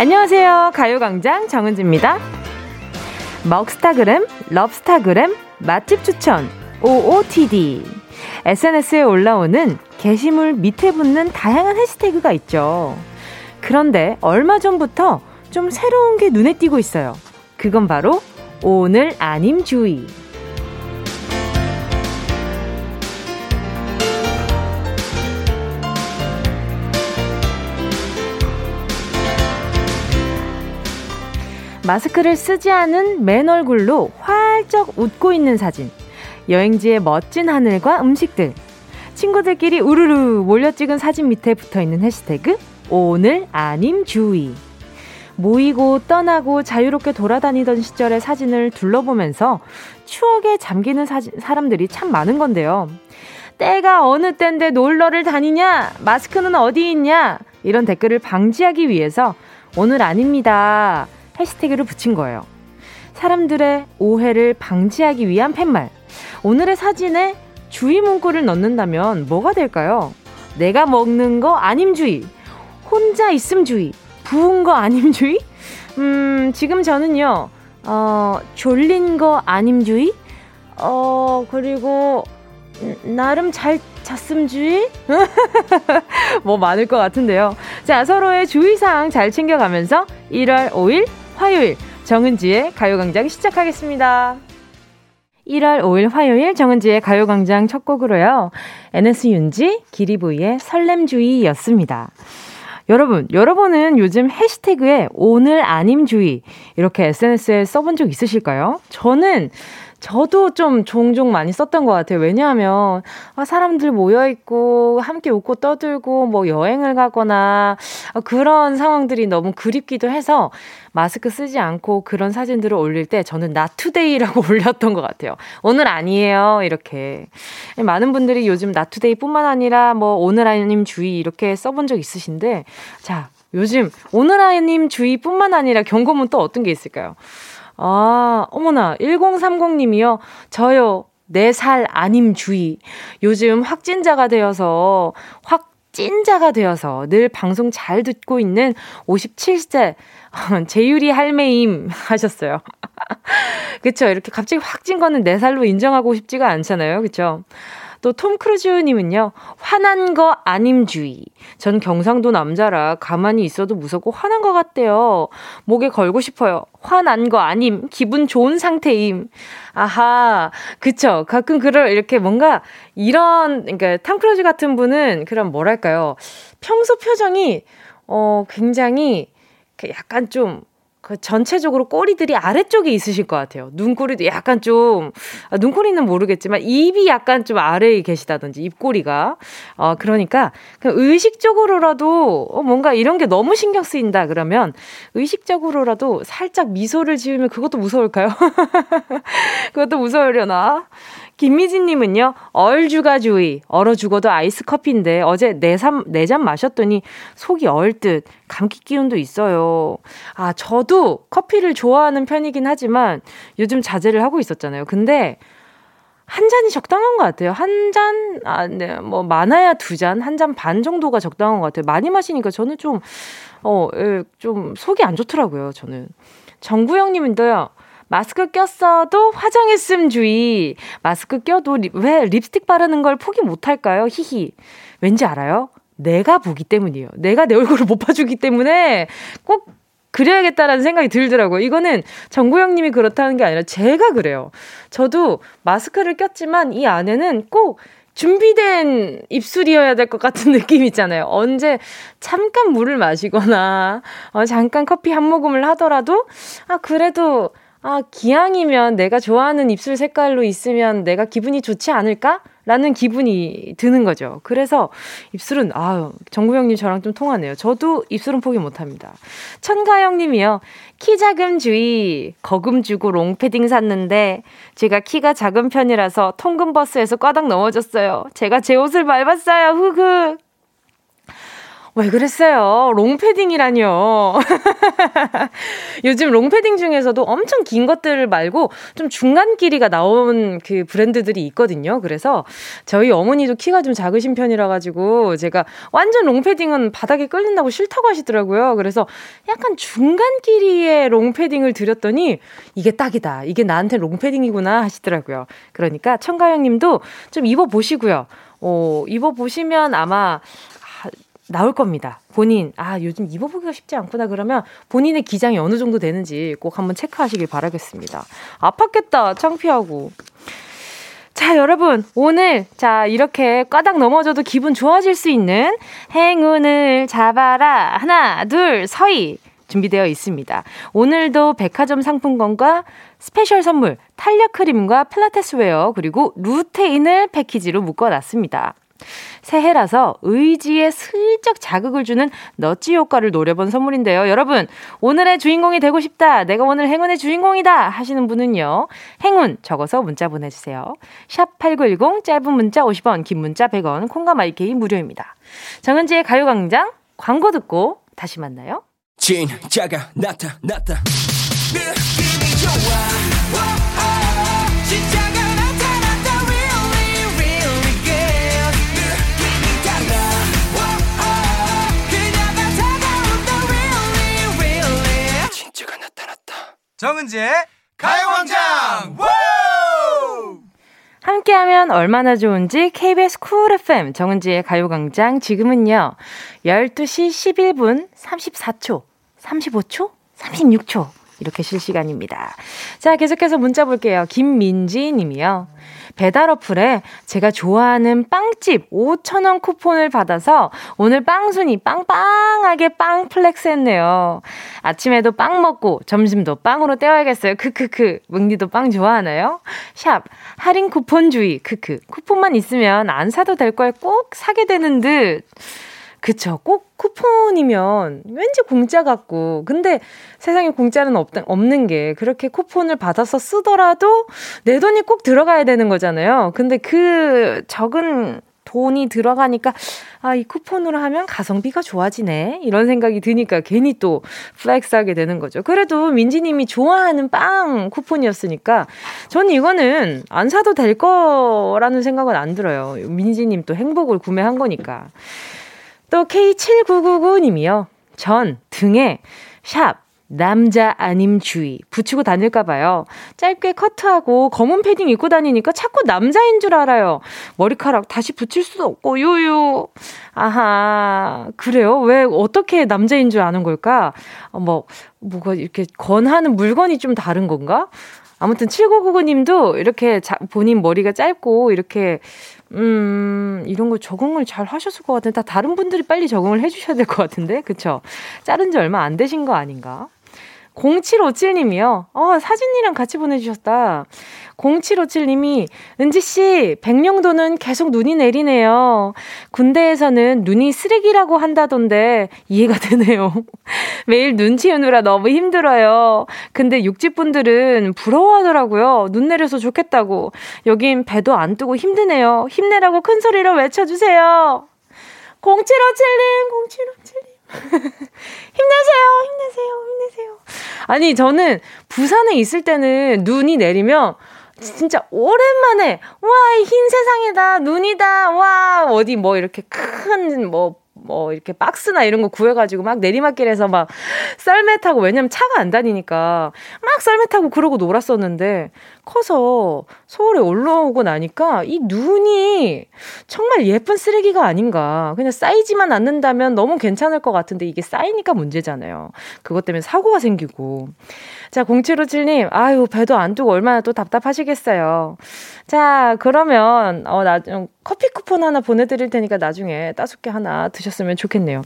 안녕하세요. 가요광장 정은지입니다. 먹스타그램, 럽스타그램, 맛집 추천, OOTD. SNS에 올라오는 게시물 밑에 붙는 다양한 해시태그가 있죠. 그런데 얼마 전부터 좀 새로운 게 눈에 띄고 있어요. 그건 바로 오늘 아님 주의. 마스크를 쓰지 않은 맨 얼굴로 활짝 웃고 있는 사진. 여행지의 멋진 하늘과 음식들. 친구들끼리 우르르 몰려 찍은 사진 밑에 붙어 있는 해시태그 오늘 아님 주의. 모이고 떠나고 자유롭게 돌아다니던 시절의 사진을 둘러보면서 추억에 잠기는 사진, 사람들이 참 많은 건데요. 때가 어느 때인데 놀러를 다니냐? 마스크는 어디 있냐? 이런 댓글을 방지하기 위해서 오늘 아닙니다. 해시태그를 붙인 거예요. 사람들의 오해를 방지하기 위한 팻말. 오늘의 사진에 주의 문구를 넣는다면 뭐가 될까요? 내가 먹는 거 아님 주의, 혼자 있음 주의, 부은 거 아님 주의? 음, 지금 저는요, 어, 졸린 거 아님 주의? 어, 그리고, 나름 잘 잤음 주의? 뭐 많을 것 같은데요. 자, 서로의 주의사항 잘 챙겨가면서 1월 5일 화요일 정은지의 가요광장 시작하겠습니다. 1월 5일 화요일 정은지의 가요광장 첫 곡으로요. NS 윤지, 기리보이의 설렘주의였습니다. 여러분, 여러분은 요즘 해시태그에 오늘 아님주의 이렇게 SNS에 써본 적 있으실까요? 저는 저도 좀 종종 많이 썼던 것 같아요. 왜냐하면, 아, 사람들 모여 있고, 함께 웃고 떠들고, 뭐 여행을 가거나, 아, 그런 상황들이 너무 그립기도 해서, 마스크 쓰지 않고 그런 사진들을 올릴 때 저는 나투데이라고 올렸던 것 같아요. 오늘 아니에요. 이렇게. 많은 분들이 요즘 나투데이 뿐만 아니라 뭐 오늘 아님 주의 이렇게 써본 적 있으신데, 자, 요즘 오늘 아님 주의뿐만 아니라 경고문 또 어떤 게 있을까요? 아, 어머나, 1030님이요. 저요, 4살 아님 주의. 요즘 확진자가 되어서, 확진자가 되어서 늘 방송 잘 듣고 있는 57세 제유리 할매임 하셨어요. 그쵸. 이렇게 갑자기 확진 거는 4살로 인정하고 싶지가 않잖아요. 그쵸. 또 톰 크루즈님은요, 화난 거 아님주의. 전 경상도 남자라 가만히 있어도 무섭고 화난 것 같대요. 목에 걸고 싶어요. 화난 거 아님, 기분 좋은 상태임. 아하, 그쵸. 가끔 그럴, 이렇게 뭔가 이런, 그러니까 탐 크루즈 같은 분은 그런 뭐랄까요. 평소 표정이, 어, 굉장히 약간 좀 그 전체적으로 꼬리들이 아래쪽에 있으실 것 같아요. 눈꼬리도 약간 좀, 아, 눈꼬리는 모르겠지만 입이 약간 좀 아래에 계시다든지 입꼬리가. 어, 그러니까 그냥 의식적으로라도 어, 뭔가 이런 게 너무 신경 쓰인다 그러면 의식적으로라도 살짝 미소를 지으면 그것도 무서울까요? 그것도 무서우려나? 김미진님은요, 얼주가 주의, 얼어 죽어도 아이스 커피인데 어제 네삼, 네잔 마셨더니 속이 얼듯 감기 기운도 있어요. 아, 저도 커피를 좋아하는 편이긴 하지만 요즘 자제를 하고 있었잖아요. 근데 한 잔이 적당한 것 같아요. 한 잔, 아, 네, 뭐, 많아야 두 잔, 한 잔 반 정도가 적당한 것 같아요. 많이 마시니까 저는 좀, 어, 예, 좀 속이 안 좋더라고요, 저는. 정구영님은요, 마스크 꼈어도 화장했음 주의. 마스크 껴도 리, 왜 립스틱 바르는 걸 포기 못할까요? 히히. 왠지 알아요? 내가 보기 때문이에요. 내가 내 얼굴을 못 봐주기 때문에 꼭 그래야겠다라는 생각이 들더라고요. 이거는 정구영 님이 그렇다는 게 아니라 제가 그래요. 저도 마스크를 꼈지만 이 안에는 꼭 준비된 입술이어야 될 것 같은 느낌 있잖아요. 언제 잠깐 물을 마시거나, 어, 잠깐 커피 한 모금을 하더라도, 아, 그래도 아, 기왕이면 내가 좋아하는 입술 색깔로 있으면 내가 기분이 좋지 않을까? 라는 기분이 드는 거죠. 그래서 입술은, 아 정구영님 저랑 좀 통하네요. 저도 입술은 포기 못 합니다. 천가영 님이요. 키 작은 주의, 거금 주고 롱패딩 샀는데, 제가 키가 작은 편이라서 통근버스에서 꽈당 넘어졌어요. 제가 제 옷을 밟았어요. 흐흐. 왜 그랬어요? 롱패딩이라뇨. 요즘 롱패딩 중에서도 엄청 긴 것들 말고 좀 중간 길이가 나온 그 브랜드들이 있거든요. 그래서 저희 어머니도 키가 좀 작으신 편이라 가지고 제가 완전 롱패딩은 바닥에 끌린다고 싫다고 하시더라고요. 그래서 약간 중간 길이의 롱패딩을 드렸더니 이게 딱이다. 이게 나한테 롱패딩이구나 하시더라고요. 그러니까 청가영 님도 좀 입어 보시고요. 어, 입어보시면 아마 나올 겁니다. 본인, 아, 요즘 입어보기가 쉽지 않구나. 그러면 본인의 기장이 어느 정도 되는지 꼭 한번 체크하시길 바라겠습니다. 아팠겠다. 창피하고. 자, 여러분. 오늘, 자, 이렇게 꽈당 넘어져도 기분 좋아질 수 있는 행운을 잡아라. 하나, 둘, 서희. 준비되어 있습니다. 오늘도 백화점 상품권과 스페셜 선물, 탄력 크림과 필라테스 웨어, 그리고 루테인을 패키지로 묶어놨습니다. 새해라서 의지에 슬쩍 자극을 주는 넛지 효과를 노려본 선물인데요. 여러분, 오늘의 주인공이 되고 싶다. 내가 오늘 행운의 주인공이다. 하시는 분은요. 행운 적어서 문자 보내주세요. 샵8910 짧은 문자 50원, 긴 문자 100원, 콩과 마이케이 무료입니다. 정은지의 가요광장 광고 듣고 다시 만나요. 진짜가 나타났다. 정은지의 가요광장! 함께하면 얼마나 좋은지 KBS 쿨 FM 정은지의 가요광장 지금은요 12시 11분 34초 35초 36초 이렇게 실시간입니다. 자, 계속해서 문자 볼게요. 김민지 님이요. 배달 어플에 제가 좋아하는 빵집 5,000원 쿠폰을 받아서 오늘 빵순이 빵빵하게 빵 flex 했네요. 아침에도 빵 먹고 점심도 빵으로 때워야겠어요. 크크크. 뭉디도 빵 좋아하나요? 샵. 할인 쿠폰 주의. 크크. 쿠폰만 있으면 안 사도 될 걸 꼭 사게 되는 듯. 그쵸. 꼭 쿠폰이면 왠지 공짜 같고. 근데 세상에 공짜는 없, 없는 게 그렇게 쿠폰을 받아서 쓰더라도 내 돈이 꼭 들어가야 되는 거잖아요. 근데 그 적은 돈이 들어가니까 아, 이 쿠폰으로 하면 가성비가 좋아지네. 이런 생각이 드니까 괜히 또 flex 하게 되는 거죠. 그래도 민지님이 좋아하는 빵 쿠폰이었으니까 저는 이거는 안 사도 될 거라는 생각은 안 들어요. 민지님 또 행복을 구매한 거니까. 또 K7999님이요. 전 등에 샵 남자 아님 주의 붙이고 다닐까 봐요. 짧게 커트하고 검은 패딩 입고 다니니까 자꾸 남자인 줄 알아요. 머리카락 다시 붙일 수도 없고, 요요. 아하, 그래요? 왜, 어떻게 남자인 줄 아는 걸까? 어, 뭐, 뭐가 이렇게 권하는 물건이 좀 다른 건가? 아무튼 7999님도 이렇게 자, 본인 머리가 짧고 이렇게 음, 이런 거 적응을 잘 하셨을 것 같은데, 다 다른 분들이 빨리 적응을 해주셔야 될 것 같은데, 그쵸? 자른 지 얼마 안 되신 거 아닌가? 0757님이요. 어, 사진이랑 같이 보내주셨다. 0757님이, 은지씨, 백령도는 계속 눈이 내리네요. 군대에서는 눈이 쓰레기라고 한다던데, 이해가 되네요. 매일 눈 치우느라 너무 힘들어요. 근데 육지분들은 부러워하더라고요. 눈 내려서 좋겠다고. 여긴 배도 안 뜨고 힘드네요. 힘내라고 큰 소리로 외쳐주세요. 0757님, 0757님. 힘내세요, 힘내세요, 힘내세요. 아니, 저는 부산에 있을 때는 눈이 내리면 진짜 오랜만에, 와, 흰 세상이다, 눈이다, 와, 어디 뭐 이렇게 큰, 뭐, 뭐 이렇게 박스나 이런 거 구해가지고 막 내리막길에서 막 썰매 타고 왜냐면 차가 안 다니니까 막 썰매 타고 그러고 놀았었는데 커서 서울에 올라오고 나니까 이 눈이 정말 예쁜 쓰레기가 아닌가. 그냥 쌓이지만 않는다면 너무 괜찮을 것 같은데 이게 쌓이니까 문제잖아요. 그것 때문에 사고가 생기고 자 0757님 아유 배도 안 두고 얼마나 또 답답하시겠어요 자 그러면 어 나 커피 쿠폰 하나 보내드릴 테니까 나중에 따숩게 하나 드셨으면 좋겠네요.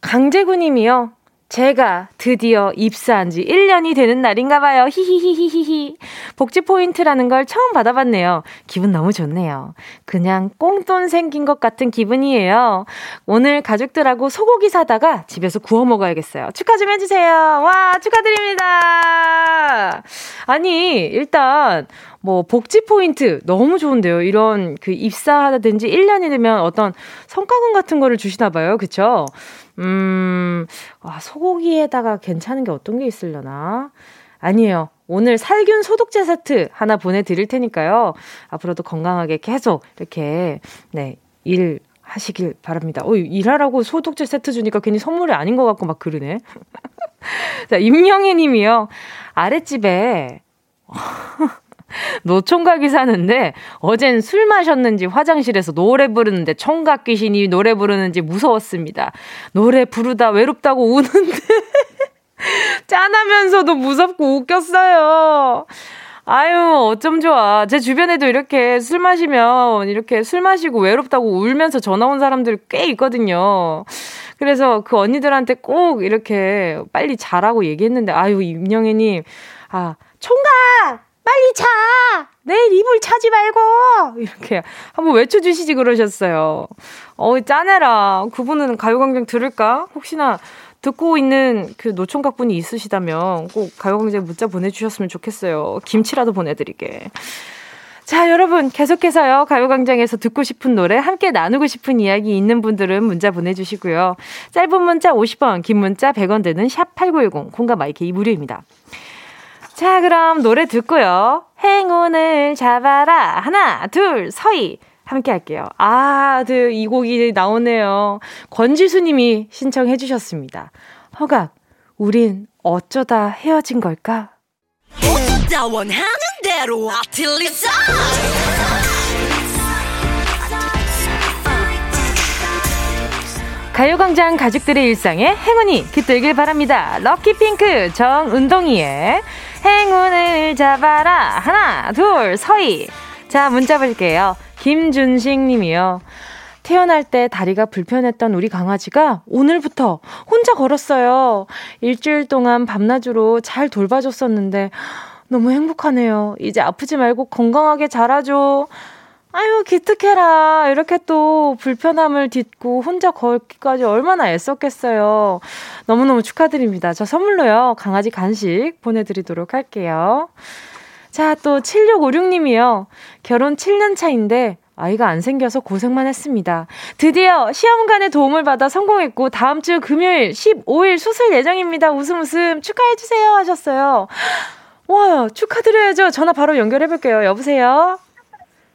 강재구 님이요. 제가 드디어 입사한 지 1년이 되는 날인가 봐요. 히히히히히히. 복지 포인트라는 걸 처음 받아봤네요. 기분 너무 좋네요. 그냥 꽁돈 생긴 것 같은 기분이에요. 오늘 가족들하고 소고기 사다가 집에서 구워 먹어야겠어요. 축하 좀 해주세요. 와, 축하드립니다. 아니, 일단, 뭐, 복지 포인트 너무 좋은데요. 이런 그 입사하든지 1년이 되면 어떤 성과금 같은 거를 주시나 봐요. 그쵸? 음, 아, 소고기에다가 괜찮은 게 어떤 게 있으려나? 아니에요. 오늘 살균 소독제 세트 하나 보내드릴 테니까요. 앞으로도 건강하게 계속 이렇게, 네, 일 하시길 바랍니다. 어, 일하라고 소독제 세트 주니까 괜히 선물이 아닌 것 같고 막 그러네. 자, 임영애 님이요. 아랫집에, 노총각이 사는데 어젠 술 마셨는지 화장실에서 노래 부르는데 총각 귀신이 노래 부르는지 무서웠습니다. 노래 부르다 외롭다고 우는데 짠하면서도 무섭고 웃겼어요. 아유, 어쩜 좋아. 제 주변에도 이렇게 술 마시면 이렇게 술 마시고 외롭다고 울면서 전화 온 사람들 꽤 있거든요. 그래서 그 언니들한테 꼭 이렇게 빨리 자라고 얘기했는데, 아유, 임영애님, 아, 총각! 빨리 차! 내일 이불 차지 말고! 이렇게 한번 외쳐주시지 그러셨어요. 어이, 짜내라. 그분은 가요광장 들을까? 혹시나 듣고 있는 그 노총각 분이 있으시다면 꼭 가요광장 문자 보내주셨으면 좋겠어요. 김치라도 보내드리게. 자, 여러분, 계속해서요, 가요광장에서 듣고 싶은 노래, 함께 나누고 싶은 이야기 있는 분들은 문자 보내주시고요. 짧은 문자 50원, 긴 문자 100원 되는 샵8910, 공감 마이크 무료입니다. 자, 그럼 노래 듣고요. 행운을 잡아라. 하나, 둘, 서희. 함께 할게요. 아, 그, 이 곡이 나오네요. 권지수 님이 신청해 주셨습니다. 허각, 우린 어쩌다 헤어진 걸까? 어쩌다 원하는 대로 아틀리사! 가요광장 가족들의 일상에 행운이 깃들길 바랍니다. 럭키핑크 정은동이의 행운을 잡아라. 하나, 둘, 서희. 자, 문자 볼게요. 김준식 님이요. 태어날 때 다리가 불편했던 우리 강아지가 오늘부터 혼자 걸었어요. 일주일 동안 밤낮으로 잘 돌봐줬었는데 너무 행복하네요. 이제 아프지 말고 건강하게 자라줘. 아유, 기특해라. 이렇게 또 불편함을 딛고 혼자 걷기까지 얼마나 애썼겠어요. 너무너무 축하드립니다. 저 선물로요, 강아지 간식 보내드리도록 할게요. 자, 또 7656님이요. 결혼 7년 차인데 아이가 안 생겨서 고생만 했습니다. 드디어 시험관의 도움을 받아 성공했고 다음 주 금요일 15일 수술 예정입니다. 웃음 웃음 축하해 주세요 하셨어요. 와, 축하드려야죠. 전화 바로 연결해 볼게요. 여보세요?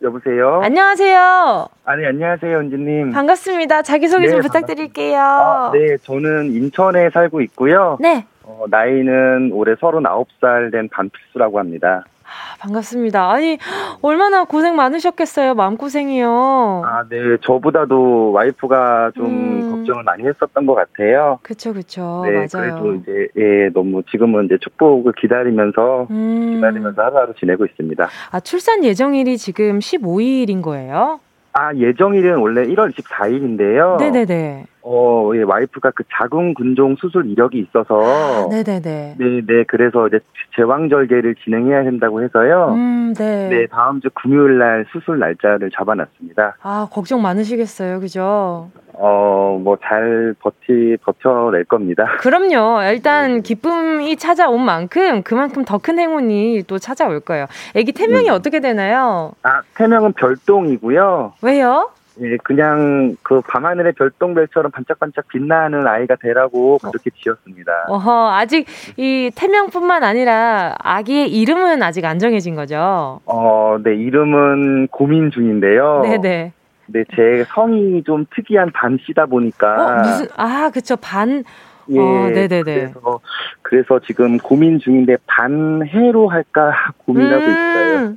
여보세요. 안녕하세요. 아, 네, 안녕하세요, 은지님. 반갑습니다. 자기 소개 네, 좀 부탁드릴게요. 아, 네, 저는 인천에 살고 있고요. 네. 어, 나이는 올해 39살 된 반필수라고 합니다. 아, 반갑습니다. 아니, 얼마나 고생 많으셨겠어요. 마음고생이요. 아, 네. 저보다도 와이프가 좀 음. 걱정을 많이 했었던 것 같아요. 그쵸, 그쵸. 네, 맞아요. 그래도 이제, 예, 너무 지금은 이제 축복을 기다리면서, 음. 기다리면서 하루하루 지내고 있습니다. 아, 출산 예정일이 지금 15일인 거예요? 아, 예정일은 원래 1월 24일인데요. 네네네. 어, 예, 와이프가 그 자궁 근종 수술 이력이 있어서. 아, 네네네. 네, 네. 그래서 이제 제왕절개를 진행해야 된다고 해서요. 음, 네. 네, 다음 주 금요일 날 수술 날짜를 잡아놨습니다. 아, 걱정 많으시겠어요. 그죠? 어, 뭐 잘 버티, 버텨낼 겁니다. 그럼요. 일단 기쁨이 찾아온 만큼 그만큼 더 큰 행운이 또 찾아올 거예요. 애기 태명이 음. 어떻게 되나요? 아, 태명은 별동이고요. 왜요? 예, 그냥 그 밤하늘의 별똥별처럼 반짝반짝 빛나는 아이가 되라고 그렇게 지었습니다. 어허, 아직 이 태명뿐만 아니라 아기의 이름은 아직 안 정해진 거죠? 어, 네, 이름은 고민 중인데요. 네네. 네, 제 성이 좀 특이한 반씨다 보니까. 어, 무슨, 아, 그쵸. 반, 예, 어, 네네네. 그래서, 그래서 지금 고민 중인데 반해로 할까 고민하고 음, 있어요.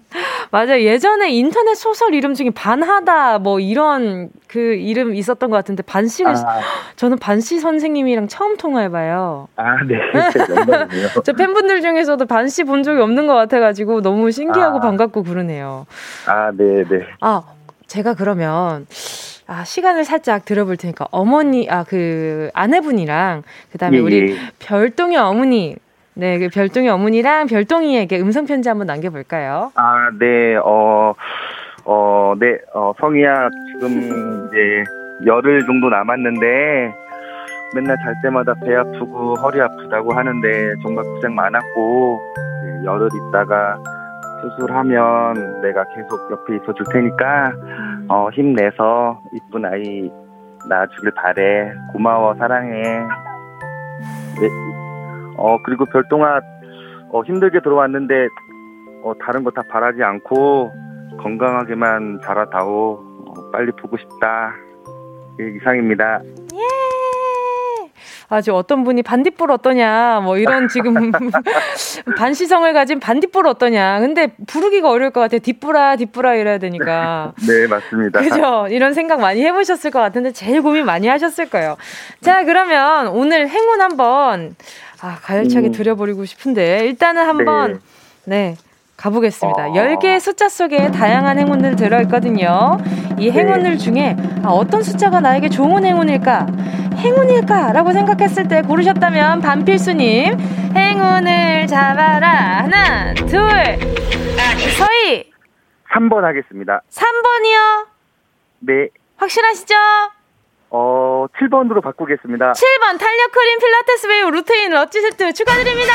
맞아요. 예전에 인터넷 소설 이름 중에 반하다 뭐 이런 그 이름 있었던 것 같은데 반씨가 아. 저는 반씨 선생님이랑 처음 통화해봐요. 아, 네. 저 팬분들 중에서도 반씨 본 적이 없는 것 같아가지고 너무 신기하고 아. 반갑고 그러네요. 아, 네, 네. 아, 제가 그러면 아, 시간을 살짝 들어볼 테니까 어머니, 아, 그 아내분이랑 그다음에 예, 우리 예. 별동의 어머니 네, 그 별똥이 어머니랑 별똥이에게 음성 편지 한번 남겨볼까요? 아, 네, 어, 어, 네, 어, 성희야, 지금 이제 열흘 정도 남았는데, 맨날 잘 때마다 배 아프고 허리 아프다고 하는데, 정말 고생 많았고, 네, 열흘 있다가 수술하면 내가 계속 옆에 있어 줄 테니까, 어, 힘내서 이쁜 아이 낳아주길 바래. 고마워, 사랑해. 네, 어, 그리고 별동아, 어, 힘들게 들어왔는데, 어, 다른 거 다 바라지 않고, 건강하게만 자라다오. 어, 빨리 보고 싶다. 예, 이상입니다. 예! 아주 어떤 분이 반딧불 어떠냐, 뭐 이런 지금 반시성을 가진 반딧불 어떠냐. 근데 부르기가 어려울 것 같아요. 뒷불아, 뒷불아 이래야 되니까. 네, 맞습니다. 그죠? 이런 생각 많이 해보셨을 것 같은데 제일 고민 많이 하셨을 거예요. 자, 그러면 오늘 행운 한번, 아, 가열차게 음. 드려버리고 싶은데, 일단은 한번, 네. 네 가보겠습니다. 어... 10개의 숫자 속에 다양한 행운들 들어있거든요. 이 네. 행운들 네. 중에 아, 어떤 숫자가 나에게 좋은 행운일까? 행운일까? 라고 생각했을 때 고르셨다면 반필수님 행운을 잡아라. 하나, 둘, 셋 3번 하겠습니다. 3번이요? 네. 확실하시죠? 어, 7번으로 바꾸겠습니다. 7번 탄력 크림 필라테스 웨이브 루테인 러지 세트 축하드립니다.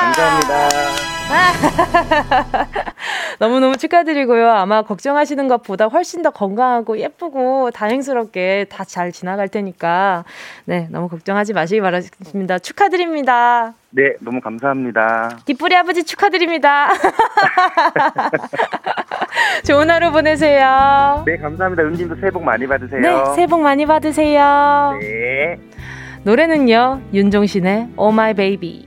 감사합니다. 너무너무 축하드리고요. 아마 걱정하시는 것보다 훨씬 더 건강하고 예쁘고 다행스럽게 다 잘 지나갈 테니까 네, 너무 걱정하지 마시기 바랍니다. 축하드립니다. 네, 너무 감사합니다. 뒷부리 아버지 축하드립니다. 좋은 하루 보내세요. 네, 감사합니다. 은진도 새해 복 많이 받으세요. 네, 새해 복 많이 받으세요. 네. 노래는요, 윤종신의 Oh My Baby.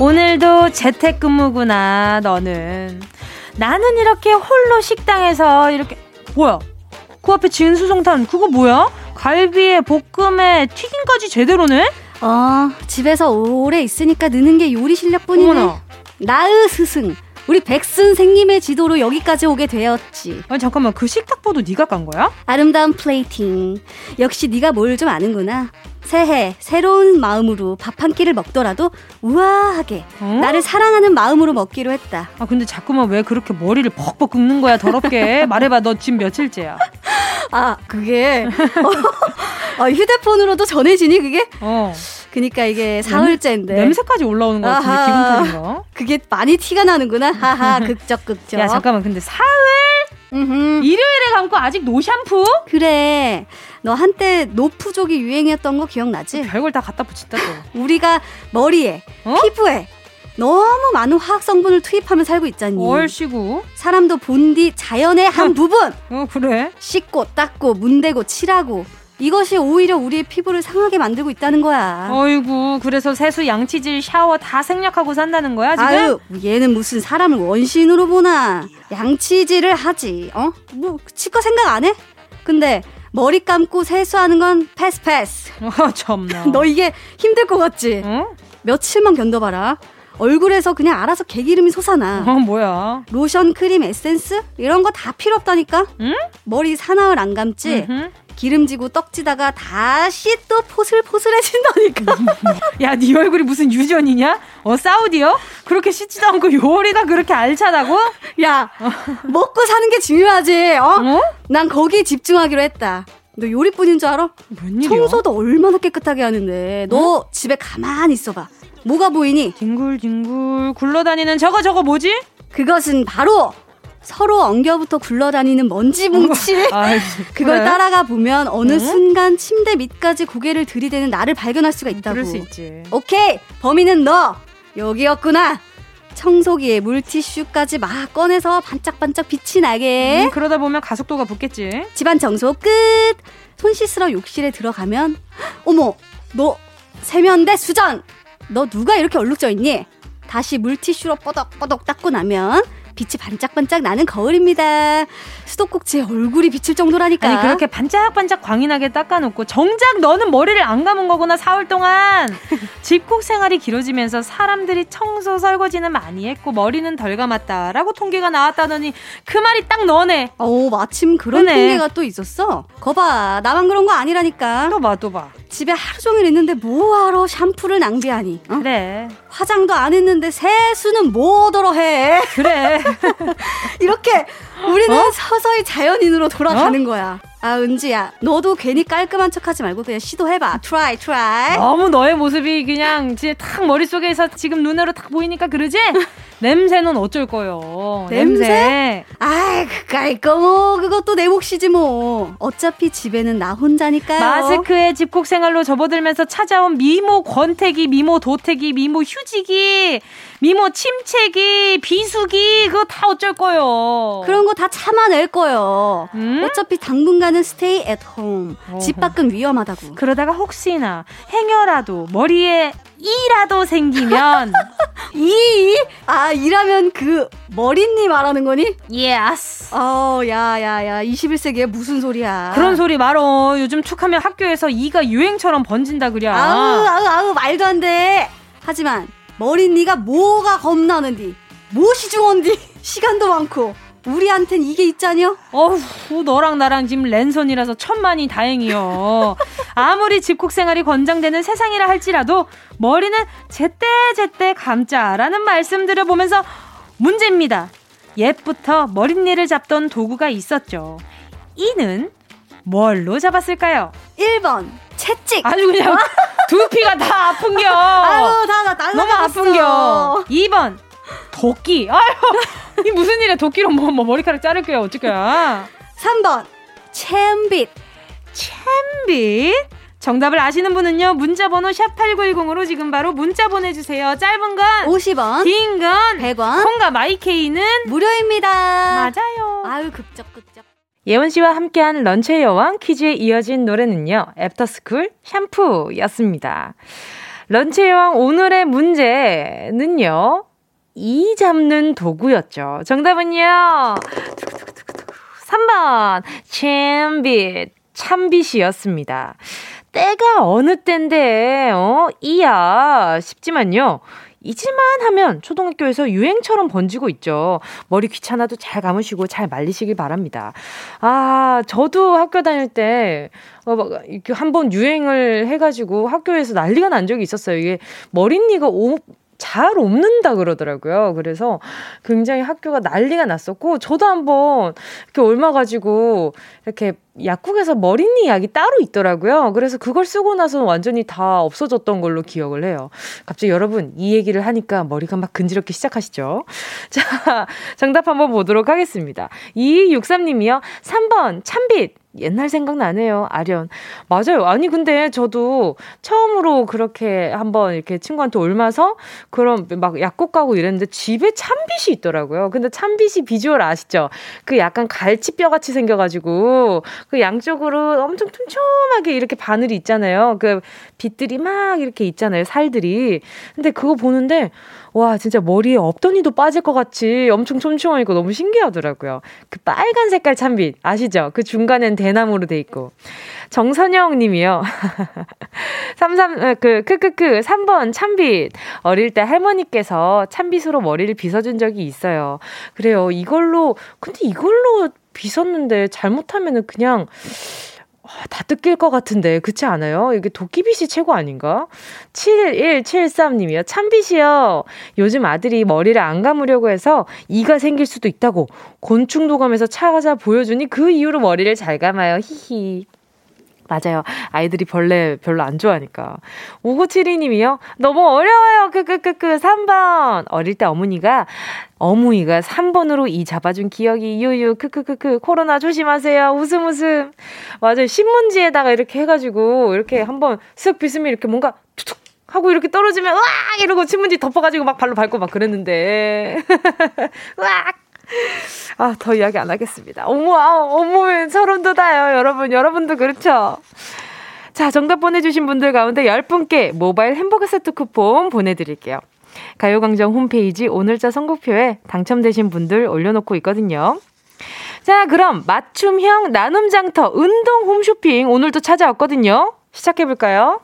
오늘도 재택근무구나, 너는. 나는 이렇게 홀로 식당에서 이렇게, 뭐야? 그 앞에 수송탄, 그거 뭐야? 갈비에 볶음에 튀김까지 제대로네? 어, 집에서 오래 있으니까 느는 게 요리 실력뿐이네. 어머나. 나의 스승. 우리 백선생님의 지도로 여기까지 오게 되었지. 아니 잠깐만 그 식탁보도 네가 깐 거야? 아름다운 플레이팅. 역시 네가 뭘 좀 아는구나. 새해 새로운 마음으로 밥 한 끼를 먹더라도 우아하게 어? 나를 사랑하는 마음으로 먹기로 했다. 아 근데 자꾸만 왜 그렇게 머리를 벅벅 긁는 거야 더럽게 말해봐 너 지금 며칠째야? 아 그게 어, 어, 휴대폰으로도 전해지니 그게? 어. 그니까 이게 사흘째인데 냄새까지 올라오는 것 같은데 기분 탓인 거? 그게 많이 티가 나는구나. 하하 극적 극적. 야 잠깐만 근데 사흘? 일요일에 감고 아직 노 샴푸? 그래. 너 한때 노푸족이 유행이었던 거 기억나지? 별걸 다 갖다 붙인다 또. 우리가 머리에, 어? 피부에 너무 많은 화학 성분을 투입하며 살고 있잖니. 얼씨구. 사람도 본디 자연의 한 부분. 어 그래? 씻고 닦고 문대고 칠하고 이것이 오히려 우리의 피부를 상하게 만들고 있다는 거야. 어이구, 그래서 세수, 양치질, 샤워 다 생략하고 산다는 거야, 지금? 아유, 얘는 무슨 사람을 원시인으로 보나. 양치질을 하지, 어? 뭐, 치과 생각 안 해? 근데 머리 감고 세수하는 건 패스 패스. 어, 참나. 너 이게 힘들 것 같지? 어? 며칠만 견뎌봐라. 얼굴에서 그냥 알아서 개기름이 솟아나. 어, 뭐야? 로션, 크림, 에센스? 이런 거 다 필요 없다니까? 응? 머리 사나흘 안 감지? 음흠. 기름지고 떡지다가 다시 또 포슬포슬해진다니까. 야, 네 얼굴이 무슨 유전이냐? 어, 사우디요? 그렇게 씻지도 않고 요리가 그렇게 알차다고? 야, 먹고 사는 게 중요하지, 어? 어? 난 거기에 집중하기로 했다. 너 요리뿐인 줄 알아? 웬일이야? 청소도 얼마나 깨끗하게 하는데. 너 어? 집에 가만히 있어봐. 뭐가 보이니? 뒹굴뒹굴 굴러다니는 저거 저거 뭐지? 그것은 바로 서로 엉겨부터 굴러다니는 먼지 뭉치. 아, 그걸 그래? 따라가 보면 어느 응? 순간 침대 밑까지 고개를 들이대는 나를 발견할 수가 있다고. 그럴 수 있지. 오케이, 범인은 너 여기였구나. 청소기에 물티슈까지 막 꺼내서 반짝반짝 빛이 나게. 음, 그러다 보면 가속도가 붙겠지. 집안 청소 끝. 손 씻으러 욕실에 들어가면 어머 너 세면대 수전 너 누가 이렇게 얼룩져 있니? 다시 물티슈로 뽀덕뽀덕 닦고 나면 빛이 반짝반짝 나는 거울입니다. 수도꼭지에 얼굴이 비칠 정도라니까. 아니 그렇게 반짝반짝 광인하게 닦아놓고 정작 너는 머리를 안 감은 거구나 사흘 동안. 집콕 생활이 길어지면서 사람들이 청소 설거지는 많이 했고 머리는 덜 감았다라고 통계가 나왔다더니 그 말이 딱 너네. 오 마침 그런 그네. 통계가 또 있었어. 거봐 나만 그런 거 아니라니까. 또 봐 또 봐. 집에 하루 종일 있는데 뭐하러 샴푸를 낭비하니? 어? 그래. 화장도 안 했는데 세수는 뭐더러 해? 그래. 이렇게 우리는 어? 서서히 자연인으로 돌아가는 어? 거야. 아 은지야 너도 괜히 깔끔한 척하지 말고 그냥 시도해봐 try try 너무 너의 모습이 그냥 진짜 탁 머릿속에서 지금 눈으로 탁 보이니까 그러지? 냄새는 어쩔 거요 냄새? 냄새? 아이 그까이 거 뭐 그것도 내 몫이지 뭐 어차피 집에는 나 혼자니까요 마스크에 집콕 생활로 접어들면서 찾아온 미모 권태기 미모 도태기 미모 휴지기 미모 침체기 비수기 그거 다 어쩔 거요 그런 거 다 참아낼 거요 음? 어차피 당분간 나는 스테이 앳 홈. 집 밖은 위험하다고. 그러다가 혹시나 행여라도 머리에 이라도 생기면 이? 아, 이라면 그 머리니 말하는 거니? yes. 어, 야, 야, 야. 21세기에 무슨 소리야. 그런 소리 말어. 요즘 툭하면 학교에서 이가 유행처럼 번진다 그래. 아우, 아우, 아우, 말도 안 돼. 하지만 머리니가 뭐가 겁나는디? 무엇이 중헌디? 시간도 많고 우리한텐 이게 있잖여? 어후, 너랑 나랑 지금 랜선이라서 천만이 다행이요. 아무리 집콕 생활이 권장되는 세상이라 할지라도 머리는 제때제때 감자라는 말씀 드려보면서 문제입니다. 옛부터 머릿일을 잡던 도구가 있었죠. 이는 뭘로 잡았을까요? 1번 채찍. 아주 그냥 두피가 다 아픈겨. 아유, 다, 다, 너무 아픈겨. 2번 도끼. 아유, 이 무슨 일이야? 도끼로 뭐, 뭐 머리카락 자를게요. 어쩔 거야 3번. 참빗. 참빗? 정답을 아시는 분은요. 문자 번호 샵 8910으로 지금 바로 문자 보내 주세요. 짧은 건 50원. 긴 건 100원. 콩과 마이케이는 무료입니다. 맞아요. 아유 긁적긁적. 예원 씨와 함께한 런치의 여왕 퀴즈에 이어진 노래는요. 애프터스쿨 샴푸였습니다. 런치의 여왕 오늘의 문제는요. 이 잡는 도구였죠. 정답은요. 3번 참빗 참빗이었습니다. 때가 어느 때인데 어 이야 싶지만요. 잊을만 하면 초등학교에서 유행처럼 번지고 있죠. 머리 귀찮아도 잘 감으시고 잘 말리시길 바랍니다. 아, 저도 학교 다닐 때, 어, 이렇게 한번 유행을 해가지고 학교에서 난리가 난 적이 있었어요. 이게 머릿니가 오, 잘 없는다 그러더라고요. 그래서 굉장히 학교가 난리가 났었고, 저도 한번 이렇게 얼마 가지고 이렇게 약국에서 머리니 약이 따로 있더라고요. 그래서 그걸 쓰고 나서는 완전히 다 없어졌던 걸로 기억을 해요. 갑자기 여러분, 이 얘기를 하니까 머리가 막 근지럽기 시작하시죠? 자, 정답 한번 보도록 하겠습니다. 2263님이요. 3번, 참빛. 옛날 생각나네요. 아련. 맞아요. 아니, 근데 저도 처음으로 그렇게 한번 이렇게 친구한테 옮아서 그런 막 약국 가고 이랬는데 집에 참빗이 있더라고요. 근데 참빗이 비주얼 아시죠? 그 약간 갈치뼈 같이 생겨가지고 그 양쪽으로 엄청 촘촘하게 이렇게 바늘이 있잖아요. 그 빛들이 막 이렇게 있잖아요. 살들이. 근데 그거 보는데 와, 진짜 머리에 없더니도 빠질 것 같이 엄청 촘촘하니까 너무 신기하더라고요. 그 빨간 색깔 참빛, 아시죠? 그 중간엔 대나무로 돼 있고. 정선영 님이요. 33, 어, 그, 크크크, 3번 참빛. 어릴 때 할머니께서 참빛으로 머리를 빗어준 적이 있어요. 그래요. 이걸로, 근데 이걸로 빗었는데 잘못하면은 그냥, 다 뜯길 것 같은데, 그렇지 않아요? 이게 도끼빗이 최고 아닌가? 7173님이요. 참빗이요. 요즘 아들이 머리를 안 감으려고 해서 이가 생길 수도 있다고 곤충 도감에서 찾아 보여주니 그 이후로 머리를 잘 감아요. 히히. 맞아요. 아이들이 벌레 별로 안 좋아하니까. 5972님이요. 너무 어려워요. 크크크크. 3번. 어릴 때 어머니가 어머니가 3번으로 이 잡아준 기억이 유유 크크크크 코로나 조심하세요 웃음 웃음 맞아요 신문지에다가 이렇게 해가지고 이렇게 한번 쓱 빗으면 이렇게 뭔가 툭툭 하고 이렇게 떨어지면 으악 이러고 신문지 덮어가지고 막 발로 밟고 막 그랬는데 으악 아, 더 이야기 안 하겠습니다. 어머, 아, 어머, 소름 돋아요. 여러분, 여러분도 그렇죠? 자, 정답 보내주신 분들 가운데 10분께 모바일 햄버거 세트 쿠폰 보내드릴게요. 가요광장 홈페이지 오늘자 선곡표에 당첨되신 분들 올려놓고 있거든요. 자, 그럼 맞춤형 나눔장터 운동 홈쇼핑 오늘도 찾아왔거든요. 시작해볼까요?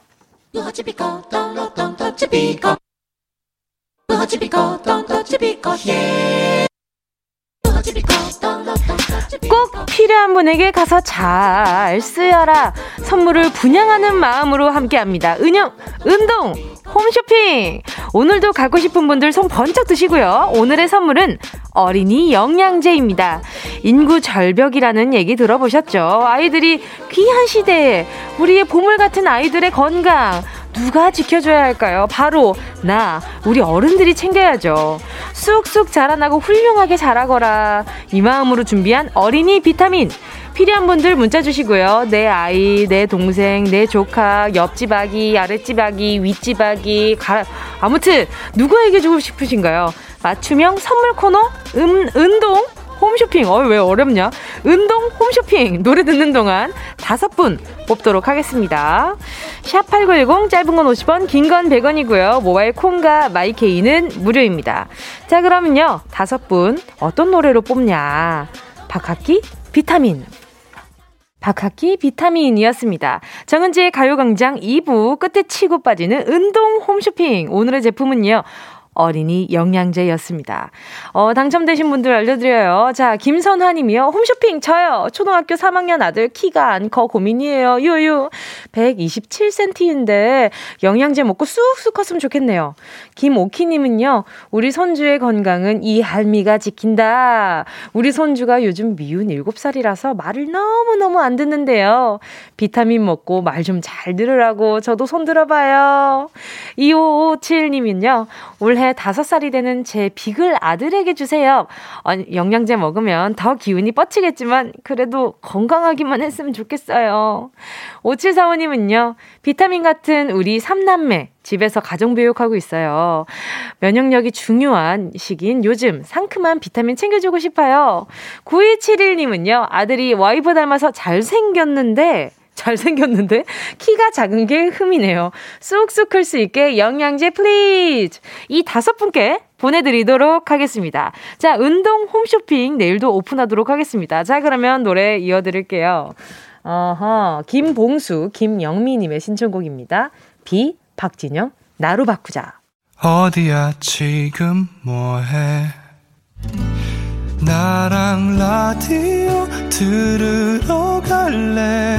꼭 필요한 분에게 가서 잘 쓰여라. 선물을 분양하는 마음으로 함께 합니다. 은영, 운동, 홈쇼핑. 오늘도 가고 싶은 분들 손 번쩍 드시고요. 오늘의 선물은 어린이 영양제입니다. 인구 절벽이라는 얘기 들어보셨죠? 아이들이 귀한 시대에 우리의 보물 같은 아이들의 건강, 누가 지켜줘야 할까요? 바로 나, 우리 어른들이 챙겨야죠. 쑥쑥 자라나고 훌륭하게 자라거라. 이 마음으로 준비한 어린이 비타민. 필요한 분들 문자 주시고요. 내 아이, 내 동생, 내 조카, 옆집 아기, 아랫집 아기, 윗집 아기, 가, 아무튼 누구에게 주고 싶으신가요? 맞춤형 선물 코너, 음, 운동, 홈쇼핑. 어, 왜 어렵냐? 운동 홈쇼핑. 노래 듣는 동안 다섯 분 뽑도록 하겠습니다. 샵8910 짧은 건 50원, 긴 건 100원이고요. 모바일 콩과 마이케이는 무료입니다. 자, 그러면요. 다섯 분 어떤 노래로 뽑냐? 박학기 비타민. 박학기 비타민이었습니다. 정은지의 가요광장 2부 끝에 치고 빠지는 운동 홈쇼핑. 오늘의 제품은요. 어린이 영양제였습니다. 어, 당첨되신 분들 알려드려요. 자, 김선화 님이요. 홈쇼핑 저요. 초등학교 3학년 아들 키가 안 커 고민이에요. 유유. 127cm인데 영양제 먹고 쑥쑥 컸으면 좋겠네요. 김오키 님은요. 우리 손주의 건강은 이 할미가 지킨다. 우리 손주가 요즘 미운 7살이라서 말을 너무너무 안 듣는데요. 비타민 먹고 말 좀 잘 들으라고 저도 손 들어봐요. 2557 님은요. 올해 올해 5살이 되는 제 비글 아들에게 주세요. 어, 영양제 먹으면 더 기운이 뻗치겠지만 그래도 건강하기만 했으면 좋겠어요. 5745님은요. 비타민 같은 우리 삼남매 집에서 가정교육하고 있어요. 면역력이 중요한 시기인 요즘 상큼한 비타민 챙겨주고 싶어요. 9271님은요. 아들이 와이프 닮아서 잘생겼는데 잘생겼는데? 키가 작은 게 흠이네요. 쑥쑥 클 수 있게 영양제 please! 이 다섯 분께 보내드리도록 하겠습니다. 자, 운동 홈쇼핑 내일도 오픈하도록 하겠습니다. 자, 그러면 노래 이어드릴게요. 어허, 김봉수, 김영미님의 신청곡입니다. 비, 박진영, 나로 바꾸자. 어디야, 지금 뭐해? 나랑 라디오 들으러 갈래?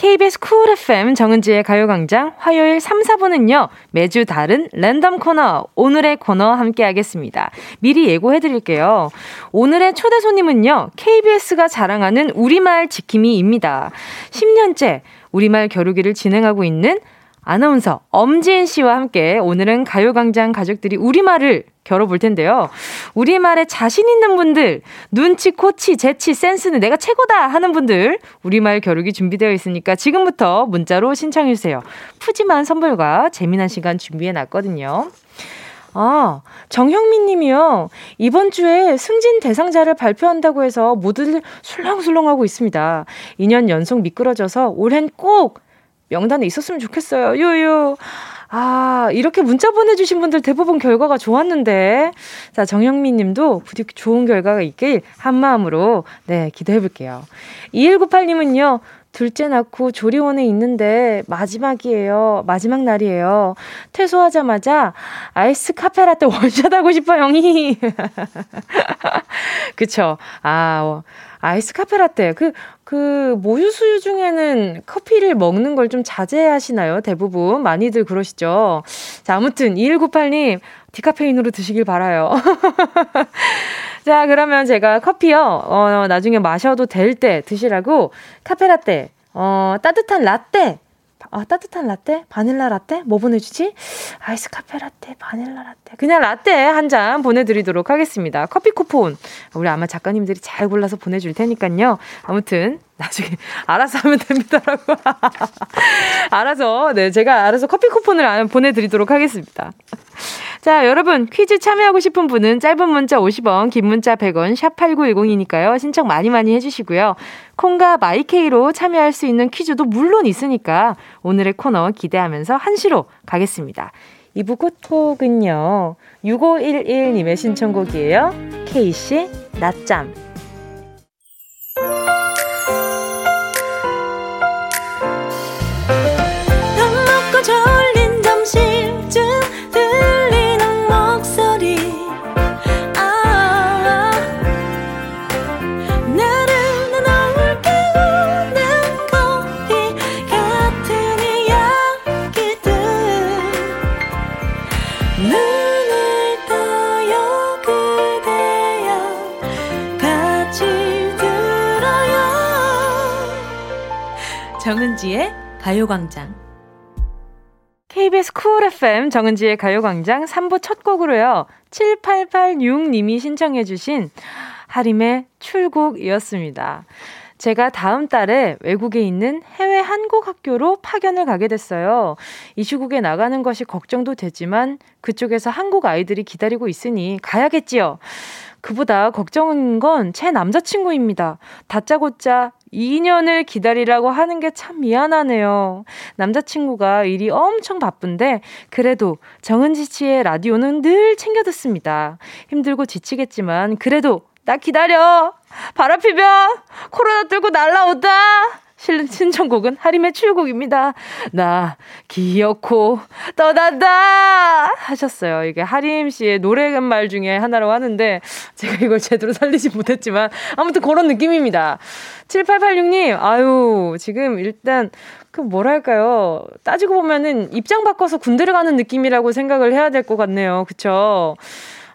KBS 쿨 FM 정은지의 가요광장 화요일 3, 4분은요, 매주 다른 랜덤 코너, 오늘의 코너 함께 하겠습니다. 미리 예고해 드릴게요. 오늘의 초대 손님은요, KBS가 자랑하는 우리말 지킴이입니다. 10년째 우리말 겨루기를 진행하고 있는 아나운서 엄지은 씨와 함께 오늘은 가요광장 가족들이 우리말을 겨뤄볼 텐데요. 우리말에 자신 있는 분들, 눈치, 코치, 재치, 센스는 내가 최고다 하는 분들, 우리말 겨루기 준비되어 있으니까 지금부터 문자로 신청해주세요. 푸짐한 선물과 재미난 시간 준비해 놨거든요. 아, 정형민 님이요. 이번 주에 승진 대상자를 발표한다고 해서 모두들 술렁술렁하고 있습니다. 2년 연속 미끄러져서 올해는 꼭 명단에 있었으면 좋겠어요. 유유. 아, 이렇게 문자 보내주신 분들 대부분 결과가 좋았는데. 자, 정영민 님도 부디 좋은 결과가 있길 한마음으로, 네, 기대해 볼게요. 2198님은요, 둘째 낳고 조리원에 있는데 마지막이에요. 마지막 날이에요. 퇴소하자마자 아이스 카페라떼 원샷 하고 싶어, 형이. 그쵸. 아, 아이스 카페라떼. 그, 그, 모유 수유 중에는 커피를 먹는 걸 좀 자제하시나요? 대부분. 많이들 그러시죠? 자, 아무튼, 2198님, 디카페인으로 드시길 바라요. 자, 그러면 제가 커피요, 어, 나중에 마셔도 될 때 드시라고 카페라떼, 어, 따뜻한 라떼, 아, 따뜻한 라떼? 바닐라 라떼? 뭐 보내주지? 아이스 카페 라떼, 바닐라 라떼. 그냥 라떼 한 잔 보내드리도록 하겠습니다. 커피 쿠폰. 우리 아마 작가님들이 잘 골라서 보내줄 테니까요. 아무튼, 나중에 알아서 하면 됩니다라고. 알아서, 네, 제가 알아서 커피 쿠폰을 보내드리도록 하겠습니다. 자, 여러분, 퀴즈 참여하고 싶은 분은 짧은 문자 50원, 긴 문자 100원, 샵8910이니까요. 신청 많이 많이 해주시고요. 콩과 마이케이로 참여할 수 있는 퀴즈도 물론 있으니까 오늘의 코너 기대하면서 한시로 가겠습니다. 2부 끝곡은요, 6511님의 신청곡이에요. 케이씨, 낮잠. 정은지의 가요광장. KBS 쿨 FM 정은지의 가요광장 3부 첫 곡으로요. 7886님이 신청해주신 하림의 출국이었습니다. 제가 다음 달에 외국에 있는 해외 한국 학교로 파견을 가게 됐어요. 이 시국에 나가는 것이 걱정도 되지만 그쪽에서 한국 아이들이 기다리고 있으니 가야겠지요. 그보다 걱정인 건 제 남자친구입니다. 다짜고짜 2년을 기다리라고 하는 게 참 미안하네요. 남자친구가 일이 엄청 바쁜데 그래도 정은지 씨의 라디오는 늘 챙겨 듣습니다. 힘들고 지치겠지만 그래도 나 기다려. 바람 피면 코로나 뚫고 날라오다. 신청곡은 하림의 출곡입니다. 나 기어코 떠난다 하셨어요. 이게 하림 씨의 노래말 중에 하나라고 하는데 제가 이걸 제대로 살리지 못했지만 아무튼 그런 느낌입니다. 7886님, 아유, 지금 일단 그 뭐랄까요. 따지고 보면은 입장 바꿔서 군대를 가는 느낌이라고 생각을 해야 될 것 같네요. 그쵸?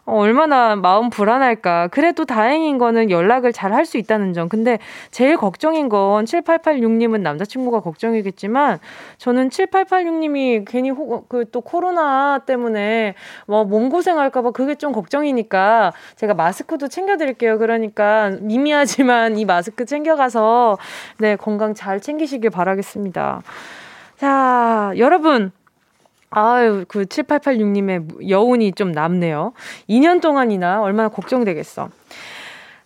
어, 얼마나 마음 불안할까. 그래도 다행인 거는 연락을 잘 할 수 있다는 점. 근데 제일 걱정인 건 7886님은 남자친구가 걱정이겠지만 저는 7886님이 괜히 그 또 코로나 때문에 뭐 몸고생 할까봐 그게 좀 걱정이니까 제가 마스크도 챙겨드릴게요. 그러니까 미미하지만 이 마스크 챙겨가서 네, 건강 잘 챙기시길 바라겠습니다. 자, 여러분. 아유, 그 7886님의 여운이 좀 남네요. 2년 동안이나 얼마나 걱정되겠어.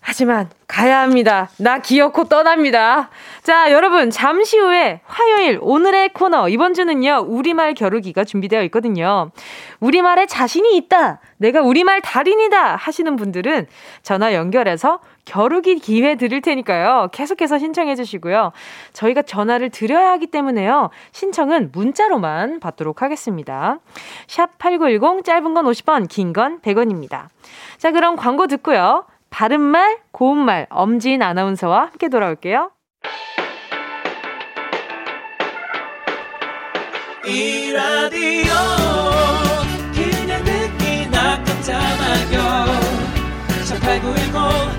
하지만 가야 합니다. 나 기어코 떠납니다. 자, 여러분, 잠시 후에 화요일 오늘의 코너 이번 주는요. 우리말 겨루기가 준비되어 있거든요. 우리말에 자신이 있다. 내가 우리말 달인이다 하시는 분들은 전화 연결해서 겨루기 기회 드릴 테니까요. 계속해서 신청해 주시고요. 저희가 전화를 드려야 하기 때문에요. 신청은 문자로만 받도록 하겠습니다. 샵 8910 짧은 건 50원, 긴 건 100원입니다. 자, 그럼 광고 듣고요. 바른말, 고운말, 엄지인 아나운서와 함께 돌아올게요. 이 라디오 그냥 듣기 나 깜짝마요 18910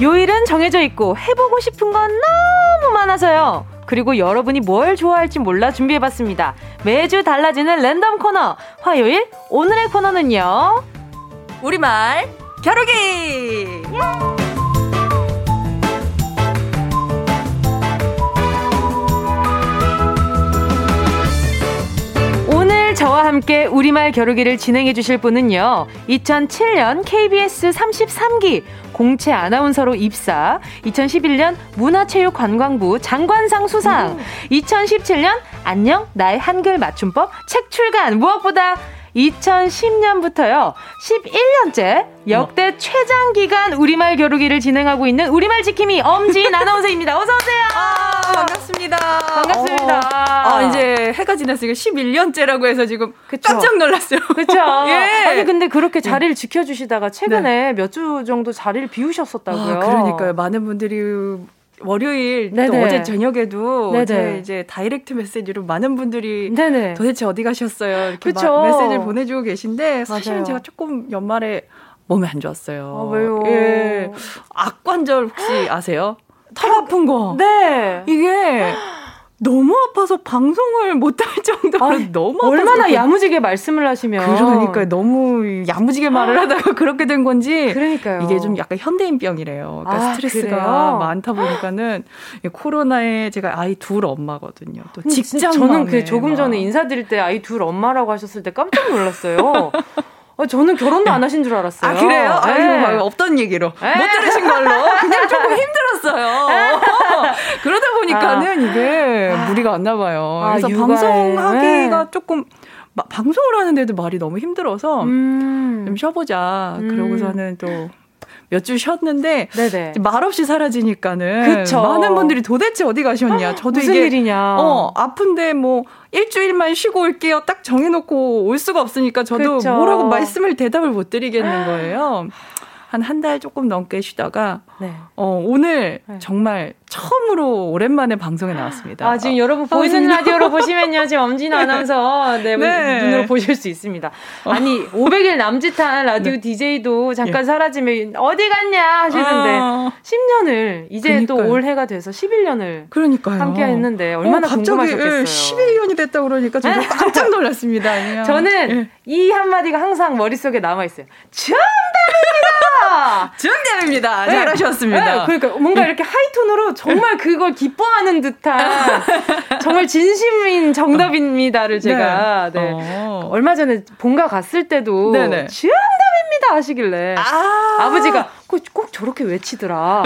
요일은 정해져 있고 해보고 싶은 건 너무 많아서요. 그리고 여러분이 뭘 좋아할지 몰라 준비해봤습니다. 매주 달라지는 랜덤 코너. 화요일 오늘의 코너는요. 우리말 겨루기! 오늘 저와 함께 우리말 겨루기를 진행해 주실 분은요. 2007년 KBS 33기 공채 아나운서로 입사, 2011년 문화체육관광부 장관상 수상, 2017년 안녕 나의 한글 맞춤법 책 출간 무엇보다 2010년부터요. 11년째 역대 최장 기간 우리말 겨루기를 진행하고 있는 우리말 지킴이 엄지인 아나운서입니다. 어서 오세요. 아, 반갑습니다. 반갑습니다. 어, 아, 이제 해가 지났으니까 11년째라고 해서 지금 그쵸? 깜짝 놀랐어요. 그렇죠. 예. 아니 근데 그렇게 자리를 지켜 주시다가 최근에 네. 몇주 정도 자리를 비우셨었다고요. 아, 그러니까요. 많은 분들이 월요일 네네. 또 어제 저녁에도 제 이제 다이렉트 메시지로 많은 분들이 네네. 도대체 어디 가셨어요 이렇게 마, 메시지를 보내주고 계신데 사실은 맞아요. 제가 조금 연말에 몸이 안 좋았어요. 아, 왜요? 예. 악관절 혹시 아세요? 턱 아픈 거. 네. 이게 너무 아파서 방송을 못 할 정도로 아니, 너무 아파서 얼마나 야무지게 말씀을 하시면 그러니까 너무 야무지게 말을 하다가 그렇게 된 건지 그러니까요. 이게 좀 약간 현대인병이래요. 그러니까 아, 스트레스가 그래요? 많다 보니까는 코로나에 제가 아이 둘 엄마거든요. 또 직장 저는 그 조금 전에 인사드릴 때 아이 둘 엄마라고 하셨을 때 깜짝 놀랐어요. 어, 저는 결혼도 안 하신 줄 알았어요. 아, 그래요? 네. 아유, 없던 얘기로. 네. 못 들으신 걸로. 그냥 조금 힘들었어요. 그러다 보니까는 아. 이게 무리가 안 나봐요. 아, 그래서 육아에. 방송하기가 네. 조금 마, 방송을 하는데도 말이 너무 힘들어서 음. 좀 쉬어보자. 음. 그러고서는 또 몇 주 쉬었는데 네네. 말없이 사라지니까는 그쵸. 많은 분들이 도대체 어디 가셨냐. 저도 무슨 이게 일이냐. 어, 아픈데 뭐 일주일만 쉬고 올게요. 딱 정해놓고 올 수가 없으니까 저도 그쵸. 뭐라고 말씀을 대답을 못 드리겠는 거예요. 한 한 달 조금 넘게 쉬다가 네. 어, 오늘 네. 정말 처음으로 오랜만에 방송에 나왔습니다. 아, 지금 여러분 보이는 라디오로 보시면요. 지금 엄진 아나운서 네, 네. 눈으로 보실 수 있습니다. 아니, 500일 남짓한 라디오 네. DJ도 잠깐 예. 사라지면 어디 갔냐 하시는데 아. 10년을 이제 또 올해가 돼서 11년을 그러니까요. 함께 했는데 얼마나 어, 궁금하셨겠어요. 11년이 됐다 그러니까 저도 깜짝 놀랐습니다. 저는 예. 이 한마디가 항상 머릿속에 남아 있어요. 정답입니다. 정답입니다. 잘하셨습니다. 네, 그러니까 뭔가 이렇게 하이톤으로 정말 그걸 기뻐하는 듯한 정말 진심인 정답입니다를 제가 네. 네. 어. 얼마 전에 본가 갔을 때도 네네. 정답입니다 하시길래 아~ 버지가 꼭, 꼭 저렇게 외치더라.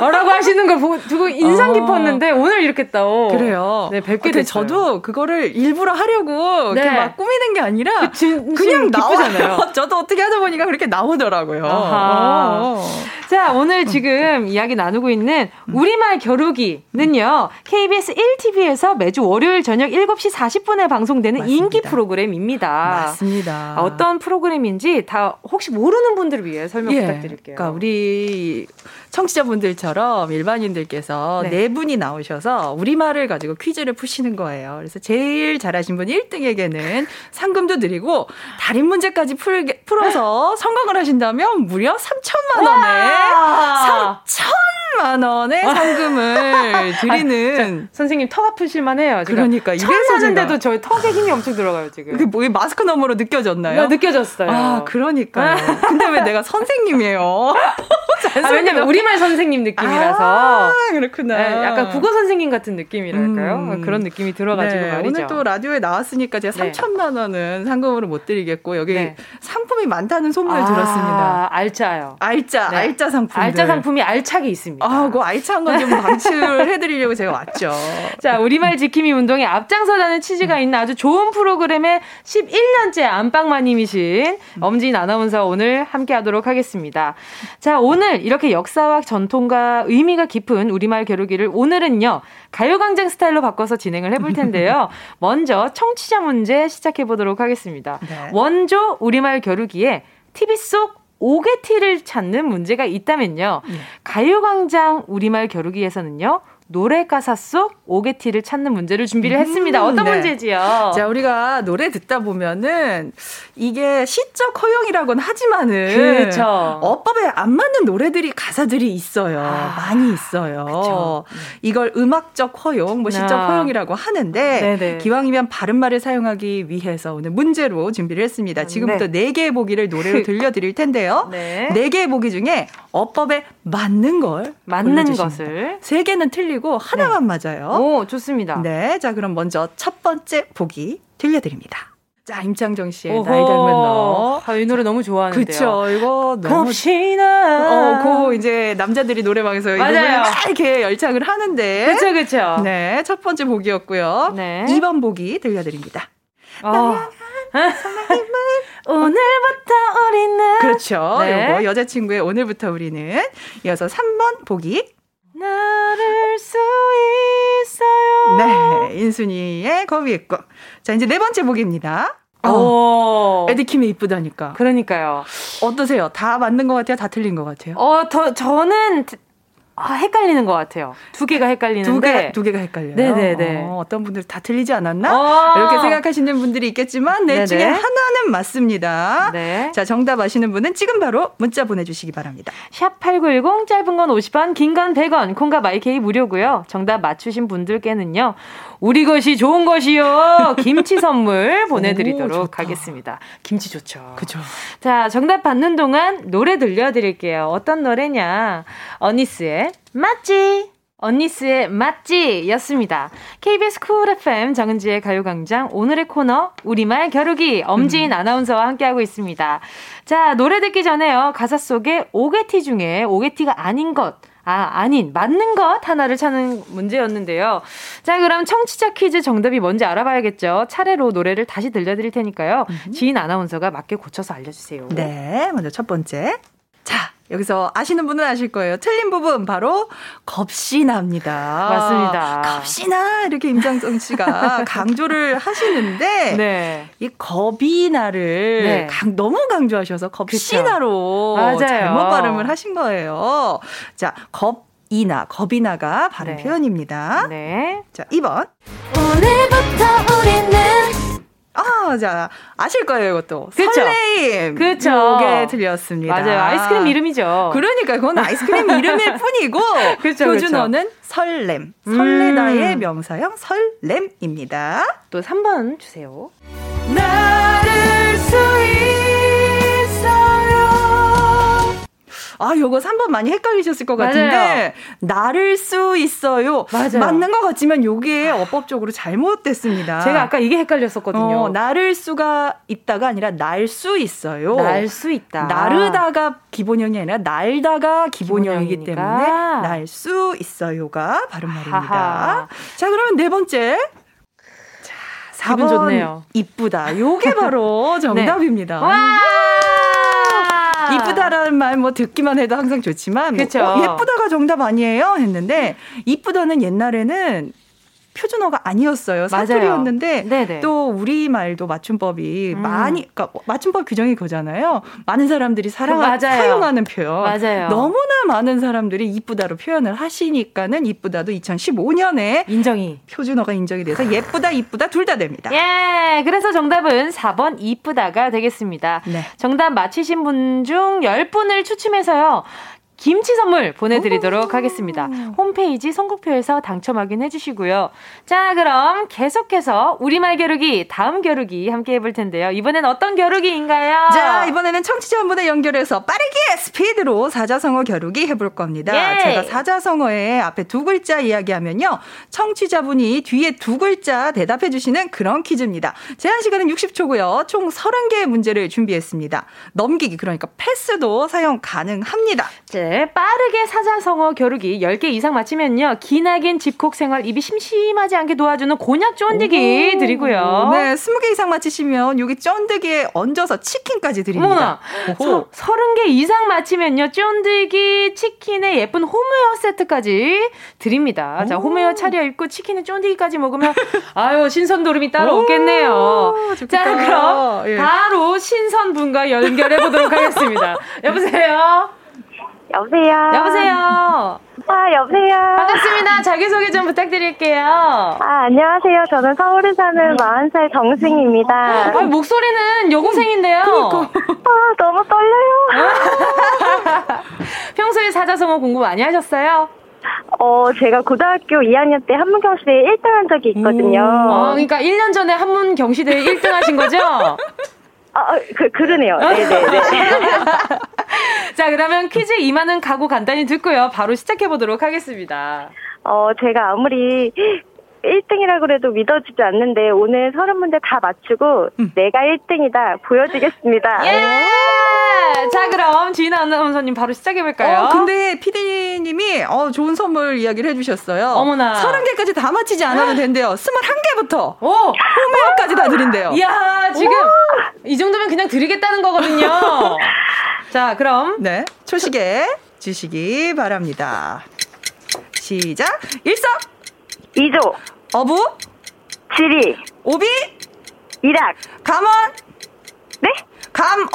라고 하시는 걸 보고 두고 인상 어. 깊었는데 오늘 이렇게 또 그래요. 네, 뵙게 됐어요. 저도 그거를 일부러 하려고 네. 막 꾸미는 게 아니라 그 그냥 나오잖아요. 저도 어떻게 하다 보니까 그렇게 나오더라고요. 어. 자, 오늘 지금 이야기 나누고 있는 우리말 겨루기는요. KBS 1TV에서 매주 월요일 저녁 7시 40분에 방송되는 맞습니다. 인기 프로그램입니다. 맞습니다. 어떤 프로그램인지 다 혹시 모르는 분들을 위해 설명 예, 부탁드릴게요. 그러니까 우리 청취자분들처럼 일반인들께서 네. 네 분이 나오셔서 우리말을 가지고 퀴즈를 푸시는 거예요. 그래서 제일 잘하신 분 1등에게는 상금도 드리고 달인 문제까지 풀, 풀어서 성공을 하신다면 무려 3천만 원에 3천 만 원의 상금을 드리는 아, 선생님 턱 아프실만 해요. 그러니까 이래서 하는데도 저희 턱에 힘이 엄청 들어가요 지금. 이게 뭐 마스크 너머로 느껴졌나요? 네, 느껴졌어요. 아 그러니까요. 근데 왜 내가 선생님이에요? 아, 왜냐면 우리 말 선생님 느낌이라서. 아, 그렇구나. 네, 약간 국어 선생님 같은 느낌이랄까요? 음. 그런 느낌이 들어가지고 네, 말이죠. 오늘 또 라디오에 나왔으니까 제가 네. 3천만 원은 상금으로 못 드리겠고 여기 네. 상품이 많다는 소문을 아, 들었습니다. 알짜요. 알짜, 네. 알짜 상품. 알짜 상품이 알차게 있습니다. 아, 그 알차한 건 좀 방출을 해드리려고 제가 왔죠. 자, 우리말 지킴이 운동에 앞장서자는 취지가 있는 아주 좋은 프로그램의 11년째 안방마님이신 엄진 아나운서 오늘 함께 하도록 하겠습니다. 자, 오늘 이렇게 역사와 전통과 의미가 깊은 우리말 겨루기를 오늘은요, 가요광장 스타일로 바꿔서 진행을 해볼 텐데요. 먼저 청취자 문제 시작해 보도록 하겠습니다. 네. 원조 우리말 겨루기에 TV 속 오게티를 찾는 문제가 있다면요. 네. 가요광장 우리말 겨루기에서는요. 노래 가사 속 오게티를 찾는 문제를 준비를 했습니다. 음, 어떤 네. 문제지요? 자, 우리가 노래 듣다 보면은 이게 시적 허용이라고는 하지만은 그렇죠. 어법에 안 맞는 노래들이 가사들이 있어요. 아, 많이 있어요. 그쵸. 이걸 음악적 허용, 뭐 시적 아. 허용이라고 하는데 네네. 기왕이면 바른 말을 사용하기 위해서 오늘 문제로 준비를 했습니다. 지금부터 네, 네 개의 보기를 노래로 들려드릴 텐데요. 네. 네 개의 보기 중에 어법에 맞는 걸 맞는 것을 세 개는 틀리 고 하나만 네. 맞아요. 오, 좋습니다. 네. 자, 그럼 먼저 첫 번째 보기 들려드립니다. 자, 임창정 씨의 오호. 나이 닮은 너. 아, 이 노래 너무 좋아하는데요. 그쵸, 이거 너무. 겁시나. 어, 그 이제 남자들이 노래방에서 맞아요. 막 이렇게 열창을 하는데. 그쵸, 그쵸. 네, 첫 번째 곡이었고요. 네. 2번 곡이 들려드립니다. 어. 오늘부터 우리는. 그렇죠. 네. 요거 여자친구의 오늘부터 우리는. 이어서 3번 보기. 나를 수 있어요. 네, 인순이의 거위했고. 자, 이제 네 번째 곡입니다. 어, 에디킴이 이쁘다니까. 그러니까요. 어떠세요? 다 맞는 것 같아요? 다 틀린 것 같아요? 어, 더, 저는 아, 헷갈리는 것 같아요. 두 개가 헷갈리는데. 두, 개, 두 개가 헷갈려요. 네네네. 어, 떤 분들 다 틀리지 않았나? 어~ 이렇게 생각하시는 분들이 있겠지만, 넷 중에 하나는 맞습니다. 네. 자, 정답 아시는 분은 지금 바로 문자 보내주시기 바랍니다. 샵8910, 짧은 건 50원, 긴 건 100원, 콩과 마이케이 무료고요 정답 맞추신 분들께는요, 우리 것이 좋은 것이요. 김치 선물 보내드리도록 오, 하겠습니다. 김치 좋죠. 그죠. 자, 정답 받는 동안 노래 들려드릴게요. 어떤 노래냐. 어니스의 맞지? 언니스의 맞지? 였습니다. KBS 쿨 FM 정은지의 가요광장 오늘의 코너 우리말 겨루기 엄지인 음. 아나운서와 함께하고 있습니다. 자, 노래 듣기 전에요. 가사 속에 오게티 중에 오게티가 아닌 것 아, 아닌, 맞는 것 하나를 찾는 문제였는데요. 자, 그럼 청취자 퀴즈 정답이 뭔지 알아봐야겠죠. 차례로 노래를 다시 들려드릴 테니까요. 음. 지인 아나운서가 맞게 고쳐서 알려주세요. 네, 먼저 첫 번째. 자, 여기서 아시는 분은 아실 거예요. 틀린 부분 바로 겁시나입니다. 맞습니다. 겁시나 이렇게 임장성 씨가 강조를 하시는데 네. 이 겁이 나를 네. 강, 너무 강조하셔서 겁시나로 잘못 발음을 하신 거예요. 자, 겁 이나 겁이 나가 발음 네. 표현입니다. 네. 자, 2번. 오늘부터 우리는 아, 자, 아실 거예요, 이것도. 그쵸? 설레임. 그쵸. 이게 틀렸습니다. 맞아요. 아이스크림 이름이죠. 그러니까 그건 아이스크림 이름일 뿐이고, 그쵸, 표준어는 설렘. 음. 설레다의 명사형 설렘입니다. 또 3번 주세요. 아, 요거 3번 많이 헷갈리셨을 것 같은데 맞아요. 나를 수 있어요. 맞아요. 맞는 것 같지만 요게 어법적으로 잘못됐습니다. 제가 아까 이게 헷갈렸었거든요. 어, 나를 수가 있다가 아니라 날 수 있어요. 날 수 있다. 나르다가 기본형이 아니라 날다가 기본형이기 때문에 날 수 있어요가 바른 말입니다. 하하. 자, 그러면 네 번째. 자, 4번 좋네요. 이쁘다. 요게 바로 네. 정답입니다. 네. 와! 이쁘다라는 말 뭐 듣기만 해도 항상 좋지만 뭐, 어, 예쁘다가 정답 아니에요 했는데 이쁘다는 옛날에는 표준어가 아니었어요. 사투리였는데 또 우리 말도 맞춤법이 음. 많이 그러니까 맞춤법 규정이 그잖아요. 많은 사람들이 사랑 사용하는 표현. 맞아요. 너무나 많은 사람들이 이쁘다로 표현을 하시니까는 이쁘다도 2015년에 인정이 표준어가 인정이 돼서 예쁘다 이쁘다 둘 다 됩니다. 예. 그래서 정답은 4번 이쁘다가 되겠습니다. 네. 정답 맞히신 분 중 10분을 추첨해서요. 김치 선물 보내드리도록 하겠습니다. 홈페이지 선곡표에서 당첨 확인해 주시고요. 자, 그럼 계속해서 우리말 겨루기, 다음 겨루기 함께 해볼 텐데요. 이번엔 어떤 겨루기인가요? 자, 이번에는 청취자분의 연결해서 빠르게 스피드로 사자성어 겨루기 해볼 겁니다. 예. 제가 사자성어의 앞에 두 글자 이야기하면요. 청취자분이 뒤에 두 글자 대답해 주시는 그런 퀴즈입니다. 제한 시간은 60초고요. 총 30개의 문제를 준비했습니다. 넘기기, 그러니까 패스도 사용 가능합니다. 자, 빠르게 사자성어 겨루기 10개 이상 맞히면요. 기나긴 집콕 생활 입이 심심하지 않게 도와주는 곤약 쫀디기 드리고요. 네, 20개 이상 맞히시면 여기 쫀디기에 얹어서 치킨까지 드립니다. 어머나. 30개 이상 맞히면요. 쫀디기 치킨에 예쁜 홈웨어 세트까지 드립니다. 오. 자, 홈웨어 차려입고 치킨에 쫀디기까지 먹으면 아유, 신선도름이 따로 없겠네요. 자, 그럼 예. 바로 신선분과 연결해 보도록 하겠습니다. 여보세요? 여보세요. 여보세요. 아, 여보세요. 반갑습니다. 자기소개 좀 부탁드릴게요. 아, 안녕하세요. 저는 서울에 사는 40살 정승입니다. 아, 목소리는 여고생인데요. 아, 너무 떨려요. 평소에 사자성어 공부 많이 하셨어요? 어, 제가 고등학교 2학년 때 한문경시대에 1등 한 적이 있거든요. 어, 그러니까 1년 전에 한문경시대에 1등 하신 거죠? 아, 어, 그, 그러네요. 네네네. 자, 그러면 퀴즈 이만은 가고 간단히 듣고요. 바로 시작해보도록 하겠습니다. 어, 제가 아무리 1등이라 그래도 믿어지지 않는데 오늘 서른 문제 다 맞추고 음. 내가 1등이다 보여주겠습니다. 예! 자, 그럼 지인 아나운서님 바로 시작해볼까요? 어, 근데 피디님이 어, 좋은 선물 이야기를 해주셨어요. 어머나. 서른 개까지 다 맞히지 않아도 된대요. 스물 한 개부터 오! 홈웨어까지 다 드린대요. 이야, 지금 오! 이 정도면 그냥 드리겠다는 거거든요. 자, 그럼. 네. 초식에 주시기 바랍니다. 시작. 일석. 이조. 어부. 지리. 오비. 이락. 감원. 네? 감언.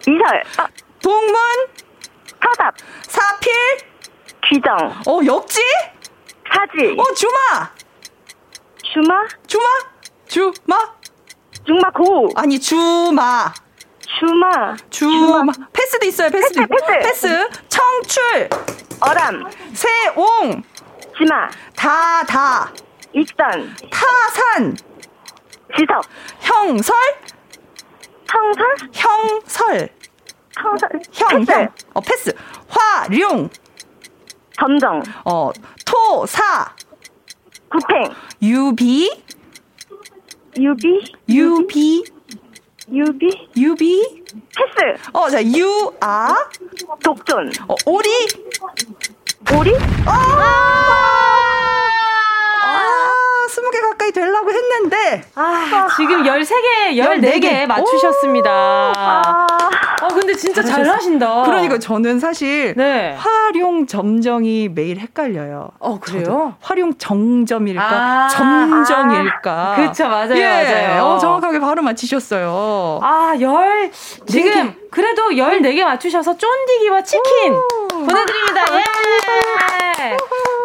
이설. 어. 동문. 서답. 사필. 귀정. 어, 역지. 사지. 어, 주마. 주마? 주마? 주마? 중마고. 아니, 주마. 주마. 주마. 패스도 있어요, 패스도. 패스, 패스. 패스. 청출. 어람. 세옹. 지마. 다, 다. 익선. 타산. 지석. 형설. 형설? 형설. 형설. 형. 형. 어, 패스. 활용. 점정. 어, 토사. 구팽. 유비. 유비. 유비. 유비. 유비. 패스. 어, 자, 유 아. 독존. 어, 오리. 오리? 아! 아, 20개 가까이 되려고 했는데. 아, 지금 13개, 14개 맞추셨습니다. 아. 아, 근데 진짜 잘하신다. 그러니까 저는 사실 네. 활용 점정이 매일 헷갈려요. 어, 그래요? 활용 정점일까? 아. 점정일까? 아. 그쵸, 맞아요. 예. 맞아요. 어, 정확하게 바로 맞히셨어요. 아, 열, 지금 네 그래도 14개 맞추셔서 쫀디기와 치킨 오. 보내드립니다. 예!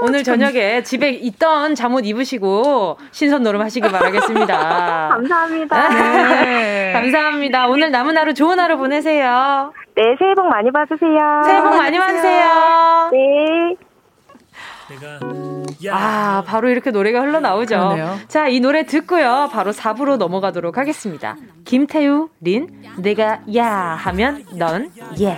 오늘 저녁에 집에 있던 잠옷 입으시고 신선 노름 하시길 바라겠습니다. 감사합니다. 네. 감사합니다. 오늘 남은 하루 좋은 하루 보내세요. 네, 새해 복 많이 받으세요. 새해 복 많이 받으세요. 네. 아, 바로 이렇게 노래가 흘러나오죠. 그러네요. 자, 이 노래 듣고요. 바로 4부로 넘어가도록 하겠습니다. 김태우, 린, 내가 야 하면 넌 예.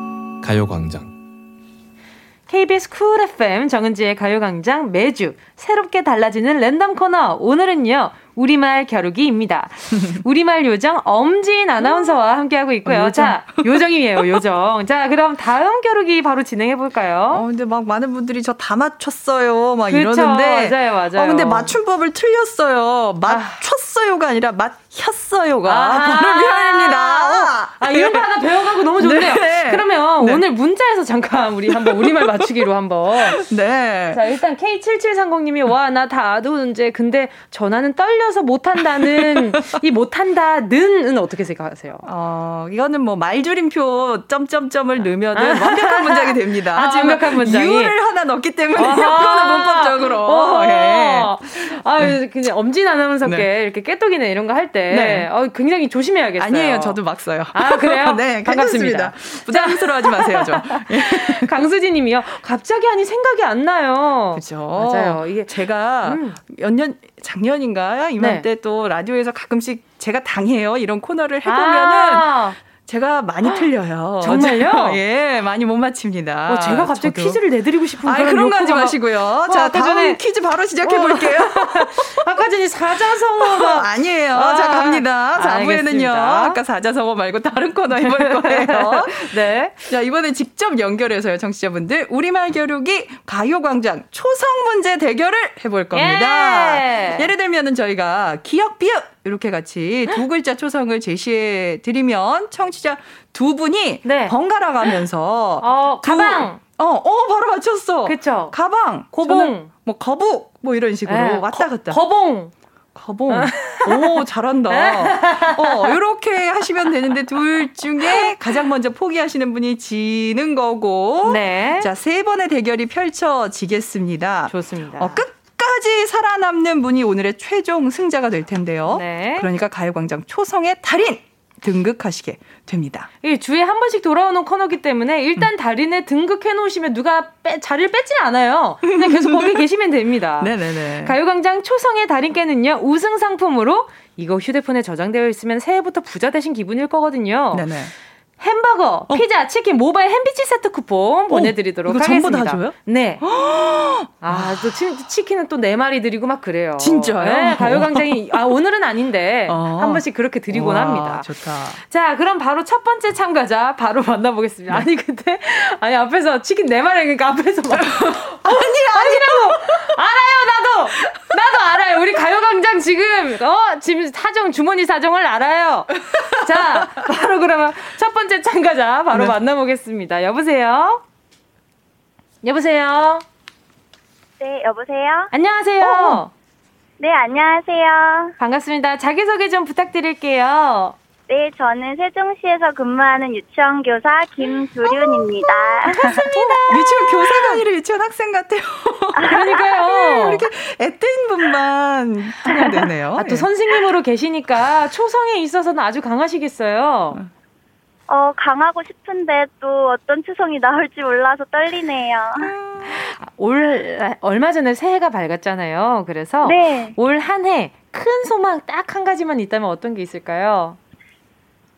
가요광장 KBS 쿨 FM 정은지의 가요광장 매주 새롭게 달라지는 랜덤 코너 오늘은요 우리말 겨루기입니다. 우리말 요정 엄지인 아나운서와 함께하고 있고요. 어, 자, 요정이에요, 요정. 자, 그럼 다음 겨루기 바로 진행해 볼까요? 어, 근데 막 많은 분들이 저 다 맞췄어요. 막 그렇죠. 이러는데. 맞아요, 맞아요. 어, 근데 맞춤법을 틀렸어요. 맞췄어요가 아니라 맞 혔어요가 바로 표현입니다. 아, 이런 거 하나 배워가고 너무 좋네요. 네. 그러면 네. 오늘 문자에서 잠깐 우리 한번 우리말 맞추기로 한번. 네. 자, 일단 K7730님이 와, 나다 아도는제 근데 전화는 떨려 틀려서 못한다는 이 못한다는은 어떻게 생각하세요? 어 이거는 뭐 말줄임표 점점점을 넣으면은 완벽한 문장이 됩니다. 아주 완벽한 문장이 이유를 하나 넣기 때문에 그거는 문법적으로. 예. 아 그냥 엄진 아나운서께 네. 이렇게 깨똑이네 이런 거 할 때 네. 어, 굉장히 조심해야겠어요. 아니에요, 저도 막 써요. 아 그래요? 네, 반갑습니다. 부담스러워하지 마세요, 저. 강수진님이요. 갑자기 하니 생각이 안 나요. 그렇죠. 맞아요. 이게 제가 음. 연년 작년인가 이맘때 네. 또 라디오에서 가끔씩 제가 당해요 이런 코너를 해보면은 아~ 제가 많이 틀려요. 정말요? 예, 많이 못 맞춥니다. 어, 제가 갑자기 저도. 퀴즈를 내드리고 싶은 그런 거 하지 마시고요. 어, 자, 다음 전에 퀴즈 바로 시작해 어. 볼게요. 아까 전에 사자성어가 어, 아니에요. 아, 자, 갑니다. 4부에는요. 아까 사자성어 말고 다른 코너 해볼 거예요. 네. 자, 이번에 직접 연결해서요, 청취자분들. 우리말 겨루기 가요광장 초성 문제 대결을 해볼 겁니다. 예. 예를 들면은 저희가 기억 비읍 이렇게 같이 두 글자 초성을 제시해 드리면 청취 자 두 분이 네. 번갈아 가면서 어, 가방 어, 어, 바로 맞췄어. 그쵸. 가방, 고봉, 뭐 거북, 뭐 이런 식으로 네. 왔다 갔다. 거, 봉 가봉. 오, 잘한다. 어, 이렇게 하시면 되는데 둘 중에 가장 먼저 포기하시는 분이 지는 거고. 네. 자, 세 번의 대결이 펼쳐지겠습니다. 좋습니다. 어, 끝까지 살아남는 분이 오늘의 최종 승자가 될 텐데요. 네. 그러니까 가요광장 초성의 달인! 등극하시게 됩니다. 이 주에 한 번씩 돌아오는 코너기 때문에 일단 음. 달인에 등극해 놓으시면 누가 빼, 자리를 뺏지 않아요. 그냥 계속 거기 계시면 됩니다. 네네네. 가요광장 초성의 달인께는요 우승 상품으로 이거 휴대폰에 저장되어 있으면 새해부터 부자 되신 기분일 거거든요. 네네. 햄버거, 어. 피자, 치킨, 모바일 햄비치 세트 쿠폰 어, 보내드리도록 이거 하겠습니다. 전부 다 줘요? 네. 아, 또 치, 킨은 또 네 마리 드리고 막 그래요. 진짜요? 네, 가요광장이, 아, 오늘은 아닌데, 어. 한 번씩 그렇게 드리곤 와, 합니다. 좋다. 자, 그럼 바로 첫 번째 참가자, 바로 만나보겠습니다. 네. 아니, 근데, 아니, 앞에서 치킨 네 마리, 그러니까 앞에서 막, 아니, 아니라고! 알아요, 나도! 나도 알아요. 우리 가요광장 지금, 어, 지금 사정, 주머니 사정을 알아요. 자, 바로 그러면 첫 번째 번째 참가자 바로 네. 만나보겠습니다. 여보세요? 여보세요? 네, 여보세요? 안녕하세요. 어. 네, 안녕하세요. 반갑습니다. 자기소개 좀 부탁드릴게요. 네, 저는 세종시에서 근무하는 유치원 교사 김두륜입니다. 반갑습니다. 유치원 교사가 아니라 유치원 학생 같아요. 그러니까요. 이렇게 애뜬 분만 통용되네요. 아, 또 예. 선생님으로 계시니까 초성에 있어서는 아주 강하시겠어요. 어, 강하고 싶은데 또 어떤 추성이 나올지 몰라서 떨리네요. 올, 얼마 전에 새해가 밝았잖아요. 그래서 네. 올한 해 큰 소망 딱 한 가지만 있다면 어떤 게 있을까요?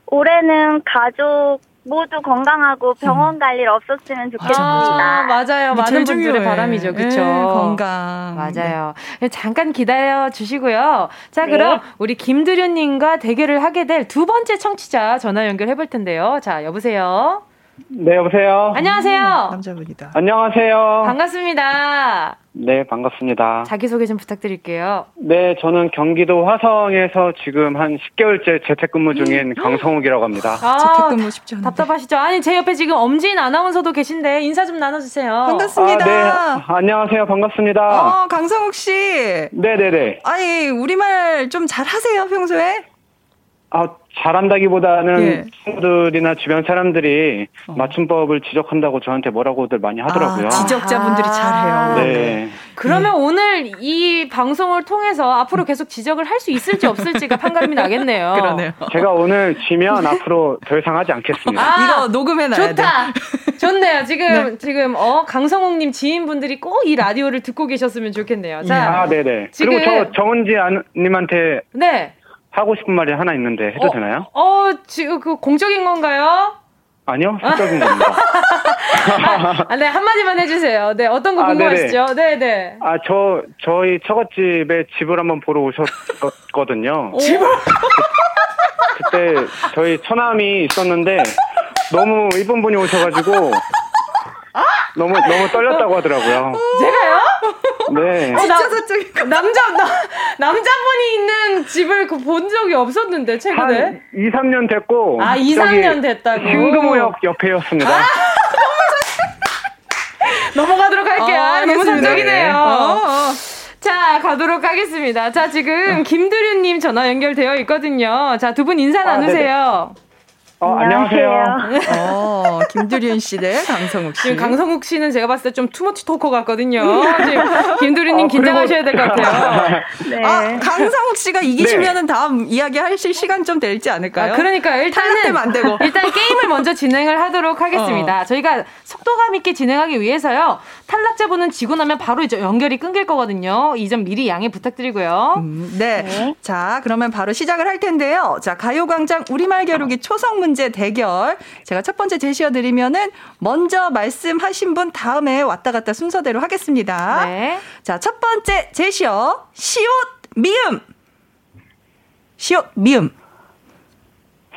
올해는 가족 모두 건강하고 병원 갈 일 없었으면 좋겠습니다. 아, 맞아요. 많은 분들의 중요해. 바람이죠. 그렇죠. 건강. 맞아요. 네. 잠깐 기다려 주시고요. 자, 네. 그럼 우리 김두륜 님과 대결을 하게 될 두 번째 청취자 전화 연결해 볼 텐데요. 자, 여보세요. 네, 여보세요. 안녕하세요. 음, 남자분이다. 안녕하세요. 반갑습니다. 네, 반갑습니다. 자기소개 좀 부탁드릴게요. 네, 저는 경기도 화성에서 지금 한 10개월째 재택근무 중인 음. 강성욱이라고 합니다. 아, 재택근무 쉽지 않은데. 답답하시죠? 아니, 제 옆에 지금 엄진 아나운서도 계신데 인사 좀 나눠주세요. 반갑습니다. 아, 네, 안녕하세요. 반갑습니다. 어, 강성욱 씨. 네네네. 아니, 우리말 좀 잘하세요, 평소에? 아, 잘한다기보다는 예. 친구들이나 주변 사람들이 어. 맞춤법을 지적한다고 저한테 뭐라고들 많이 하더라고요. 아, 지적자분들이 잘해요. 네. 네. 그러면 네. 오늘 이 방송을 통해서 앞으로 계속 지적을 할 수 있을지 없을지가 판가름이 나겠네요. 그러네요. 제가 오늘 지면 앞으로 더 이상 하지 않겠습니다. 아, 이거 녹음해 놔야 좋다. 돼. 좋네요. 지금 네. 지금 어 강성욱님 지인분들이 꼭 이 라디오를 듣고 계셨으면 좋겠네요. 자, 아, 네네. 지금... 그리고 저 정은지 님한테 네. 하고 싶은 말이 하나 있는데 해도 어, 되나요? 어, 지금 그 공적인 건가요? 아니요, 사적인 겁니다. 아, 네, 한마디만 해주세요. 네, 어떤 거 아, 궁금하시죠? 네네. 네 아, 저, 저희 처갓집에 집을 한번 보러 오셨거든요. 집을? 그때 저희 처남이 있었는데 너무 이쁜 분이 오셔가지고 너무 너무 떨렸다고 하더라고요. 제가요? 네. 어, 진짜 사적인 남자 나, 남자분이 있는 집을 그 본 적이 없었는데 최근에 한 2, 3년 됐고 아 2, 3년 됐다고 신금호역 옆에였습니다. 아, 넘어가도록 할게요. 아, 아 너무 사적이네요. 어, 어. 자, 가도록 하겠습니다. 자, 지금 어. 김두륜님 전화 연결되어 있거든요. 자, 두 분 인사 아, 나누세요. 네네. 어, 안녕하세요. 어, 김두린 씨대 강성욱 씨. 지금 강성욱 씨는 제가 봤을 때 좀 투머치 토커 같거든요. 지금 김두린님 어, 긴장하셔야 될 것 같아요. 네. 아, 강성욱 씨가 이기시면은 네. 다음 이야기 하실 시간 좀 될지 않을까요? 아, 그러니까 일단은 안 되고. 일단 게임을 먼저 진행을 하도록 하겠습니다. 어. 저희가 속도감 있게 진행하기 위해서요. 탈락자분은 지고 나면 바로 이제 연결이 끊길 거거든요. 이 점 미리 양해 부탁드리고요. 음, 네. 네. 자, 그러면 바로 시작을 할 텐데요. 자, 가요광장 우리말 겨루기 초성 문제 대결. 제가 첫 번째 제시어 드리면은 먼저 말씀하신 분 다음에 왔다 갔다 순서대로 하겠습니다. 네. 자, 첫 번째 제시어 시옷 미음. 시옷 미음.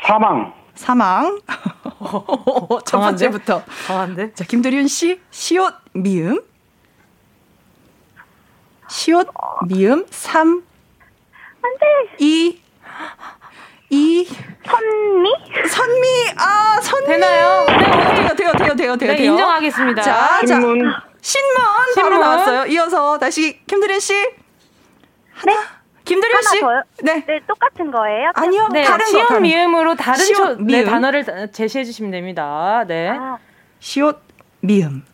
사망. 사망. 첫 번째부터. 강한데? 자, 김도륜 씨, 시옷, 미음. 시옷, 미음, 3. 안 돼. 2. 2. 선미? 선미, 아, 선미. 되나요? 네, 돼요, 돼요, 돼요, 돼요, 돼요. 네, 인정하겠습니다. 자, 신문. 자, 신문. 신문. 바로 나왔어요. 이어서 다시 김도륜 씨. 하나, 네? 김두려 씨. 네. 네, 똑같은 거예요? 아니요. 네, 다른 시옷 거, 미음으로 다른 초, 네, 단어를 제시해 주시면 됩니다. 네. 아. 시옷 미음.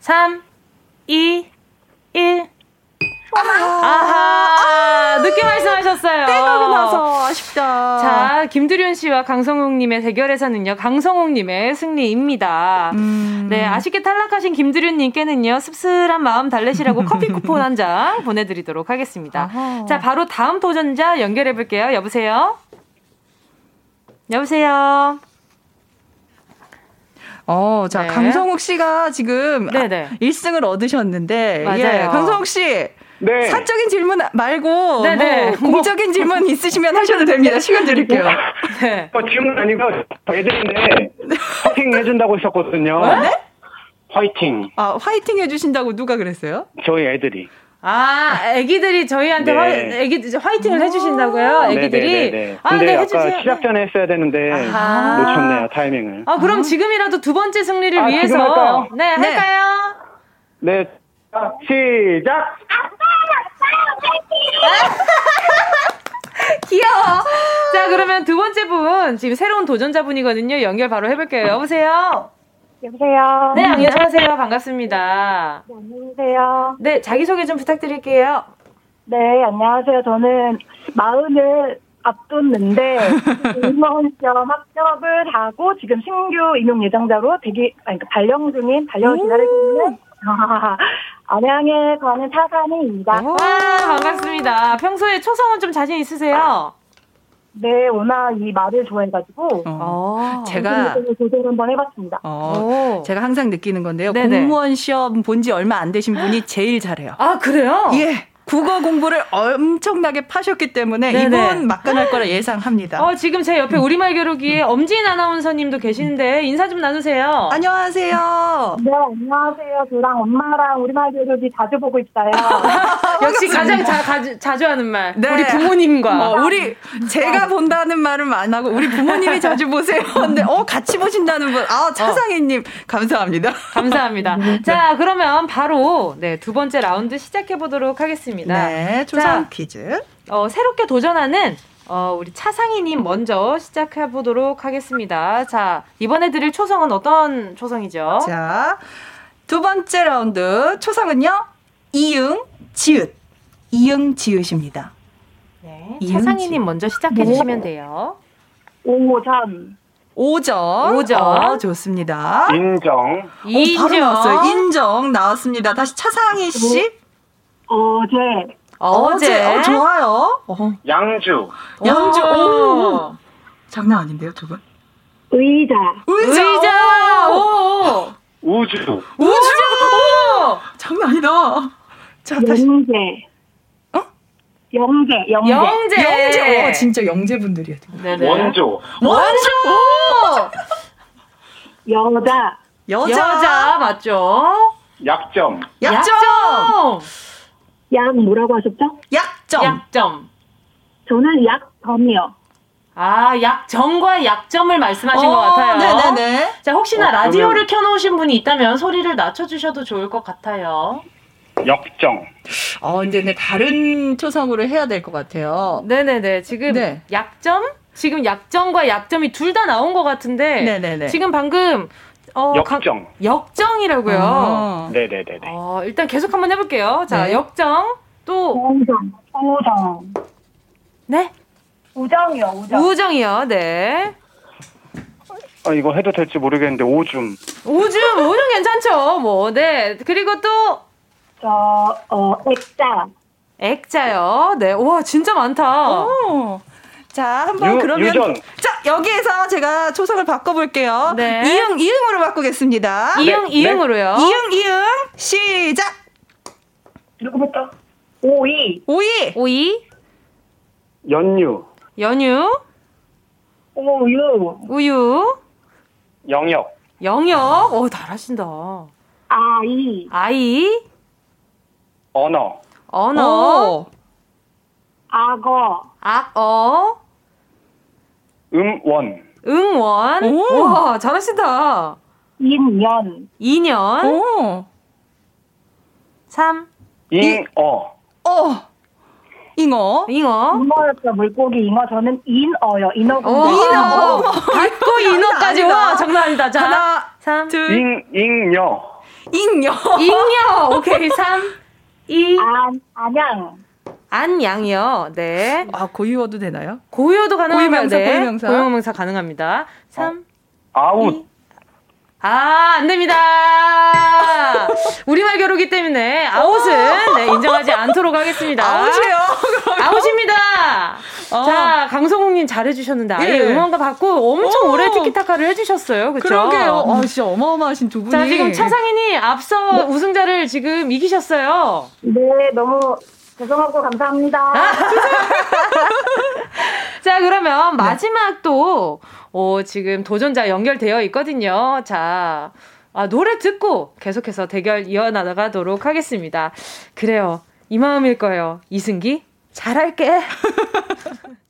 3 2 1 아하, 늦게 말씀하셨어요. 때가고 나서 아쉽다. 자, 김두륜 씨와 강성욱님의 대결에서는요, 강성욱님의 승리입니다. 음. 네, 아쉽게 탈락하신 김두륜님께는요, 씁쓸한 마음 달래시라고 커피 쿠폰 한 장 보내드리도록 하겠습니다. 아하. 자, 바로 다음 도전자 연결해볼게요. 여보세요? 여보세요? 어, 자, 네. 강성욱 씨가 지금 네네. 1승을 얻으셨는데, 맞아요. 예, 강성욱 씨. 네. 사적인 질문 말고 네네. 뭐 공적인 질문 있으시면 하셔도 됩니다. 시간 드릴게요. 네. 어, 질문 아니고 애들인데 화이팅 해준다고 했었거든요. 네? 화이팅. 아 화이팅 해주신다고 누가 그랬어요? 저희 애들이. 아, 애기들이 저희한테 네. 화, 애기 화이팅을 해주신다고요? 애기들이. 네네네. 아, 근데 네, 아까 시작 전에 했어야 되는데 아하. 놓쳤네요 타이밍을. 아, 그럼 아. 지금이라도 두 번째 승리를 아, 위해서. 네, 네, 할까요? 네, 시작. 귀여워. 자, 그러면 두 번째 분, 지금 새로운 도전자분이거든요. 연결 바로 해볼게요. 여보세요? 여보세요? 네, 안녕하세요. 반갑습니다. 네, 안녕하세요. 네, 자기소개 좀 부탁드릴게요. 네, 안녕하세요. 저는 마흔을 앞뒀는데, 임원 시험 합격을 하고, 지금 신규 임용 예정자로 대기, 아니, 그러니까 발령 중인, 발령을 기다리고 있는 안양에 가는 차산입니다. 와, 반갑습니다. 평소에 초성은 좀 자신 있으세요? 네, 워낙 이 말을 좋아해가지고 어. 어. 제가 도전 한번 해봤습니다. 어. 제가 항상 느끼는 건데요. 네네. 공무원 시험 본 지 얼마 안 되신 분이 제일 잘해요. 아 그래요? 예. 국어 공부를 엄청나게 파셨기 때문에 네네. 이번 막간할 거라 예상합니다. 어, 지금 제 옆에 우리말 겨루기에 엄진 아나운서님도 계시는데 인사 좀 나누세요. 안녕하세요. 네, 안녕하세요. 저랑 엄마랑 우리말 겨루기 자주 보고 있어요. 역시 가장 자, 가, 자주 하는 말. 네. 우리 부모님과. 어, 우리 제가 본다는 말은 안 하고 우리 부모님이 자주 보세요. 근데 어 같이 보신다는 분. 아, 차상희님 감사합니다. 감사합니다. 자, 그러면 바로 네, 두 번째 라운드 시작해 보도록 하겠습니다. 있습니다. 네, 초성 퀴즈. 어, 새롭게 도전하는 어, 우리 차상희님 먼저 시작해 보도록 하겠습니다. 자, 이번에 드릴 초성은 어떤 초성이죠? 자, 두 번째 라운드 초성은요, 이응, 지읒. 이응, 지읒입니다. 네, 차상희님 먼저 시작해 주시면 돼요. 오전. 오전. 오전. 어, 좋습니다. 인정. 인정. 오, 바로 나왔어요. 인정 나왔습니다. 다시 차상희 씨. 어제. 어제. 어, 좋아요. 어. 양주. 양주. 오. 장난 아닌데요, 두 분? 의자. 의자. 의자. 오. 우주. 우주. 오. 장난 아니다. 자, 다시. 영재. 어? 영재. 영재. 영재. 영재. 오, 진짜 영재 분들이야. 네네. 원조. 원조. 여자. 여자. 여자 맞죠? 약점. 약점. 약점. 약 뭐라고 하셨죠? 약점. 약점. 저는 약점이요. 아, 약점과 약점을 말씀하신 어, 것 같아요. 네네네. 자, 혹시나 어, 라디오를 그러면... 켜놓으신 분이 있다면 소리를 낮춰주셔도 좋을 것 같아요. 역정. 어, 근데 네, 다른 초성으로 해야 될 것 같아요. 네네네. 지금 네. 약점? 지금 약점과 약점이 둘 다 나온 것 같은데. 네네네. 지금 방금 어, 역정. 가, 역정이라고요. 아. 네네네. 어, 일단 계속 한번 해볼게요. 자, 네. 역정 또 우정. 우정. 네? 우정이요. 우정. 우정이요. 네. 아, 이거 해도 될지 모르겠는데 오줌. 오줌, 오줌 괜찮죠. 뭐, 네. 그리고 또 저, 어, 액자. 액자요. 네. 와, 진짜 많다. 오. 자, 한번 그러면 유전. 자, 여기에서 제가 초성을 바꿔 볼게요. 네. 이응 이응으로 바꾸겠습니다. 이응 네. 이응으로요. 이응 이응 시작. 누구부터? 오이. 오이. 오이. 연유. 연유. 우유. 우유. 영역. 영역. 오, 잘하신다. 아이. 아이. 언어. 언어. 오. 악어. 악어. 음원. 음원. 오. 와, 잘하신다. 인연. 인연. 오. 3. 인어. 어. 인어. 잉어. 잉어. 잉어였죠, 물고기 잉어. 저는 인어요, 인어. 오, 인어. 닫고 인어까지. 와, 장난 아니다. 자, 하나, 3. 둘. 잉, 잉여. 잉여. 잉여. 오케이, 3, 2. 안, 안양. 안양이요. 네. 아, 고유어도 되나요? 고유어도 가능한가요? 고유명사, 네. 고유명사. 고유명사 가능합니다. 3. 아웃. 아, 안 됩니다. 우리말 겨루기 때문에 아웃은 네, 인정하지 않도록 하겠습니다. 아웃이에요. 아웃입니다. 어. 자, 강성욱님 잘해주셨는데 아예 예. 응원가 받고 엄청 오. 오래 티키타카를 해주셨어요. 그쵸? 그러게요. 아, 진짜 어마어마하신 두 분이. 자, 지금 차상인이 앞서 우승자를 지금 이기셨어요. 네, 너무 죄송하고 감사합니다. 자, 그러면 마지막 또, 어, 지금 도전자 연결되어 있거든요. 자, 아, 노래 듣고 계속해서 대결 이어나가도록 하겠습니다. 그래요. 이 마음일 거예요. 이승기, 잘할게.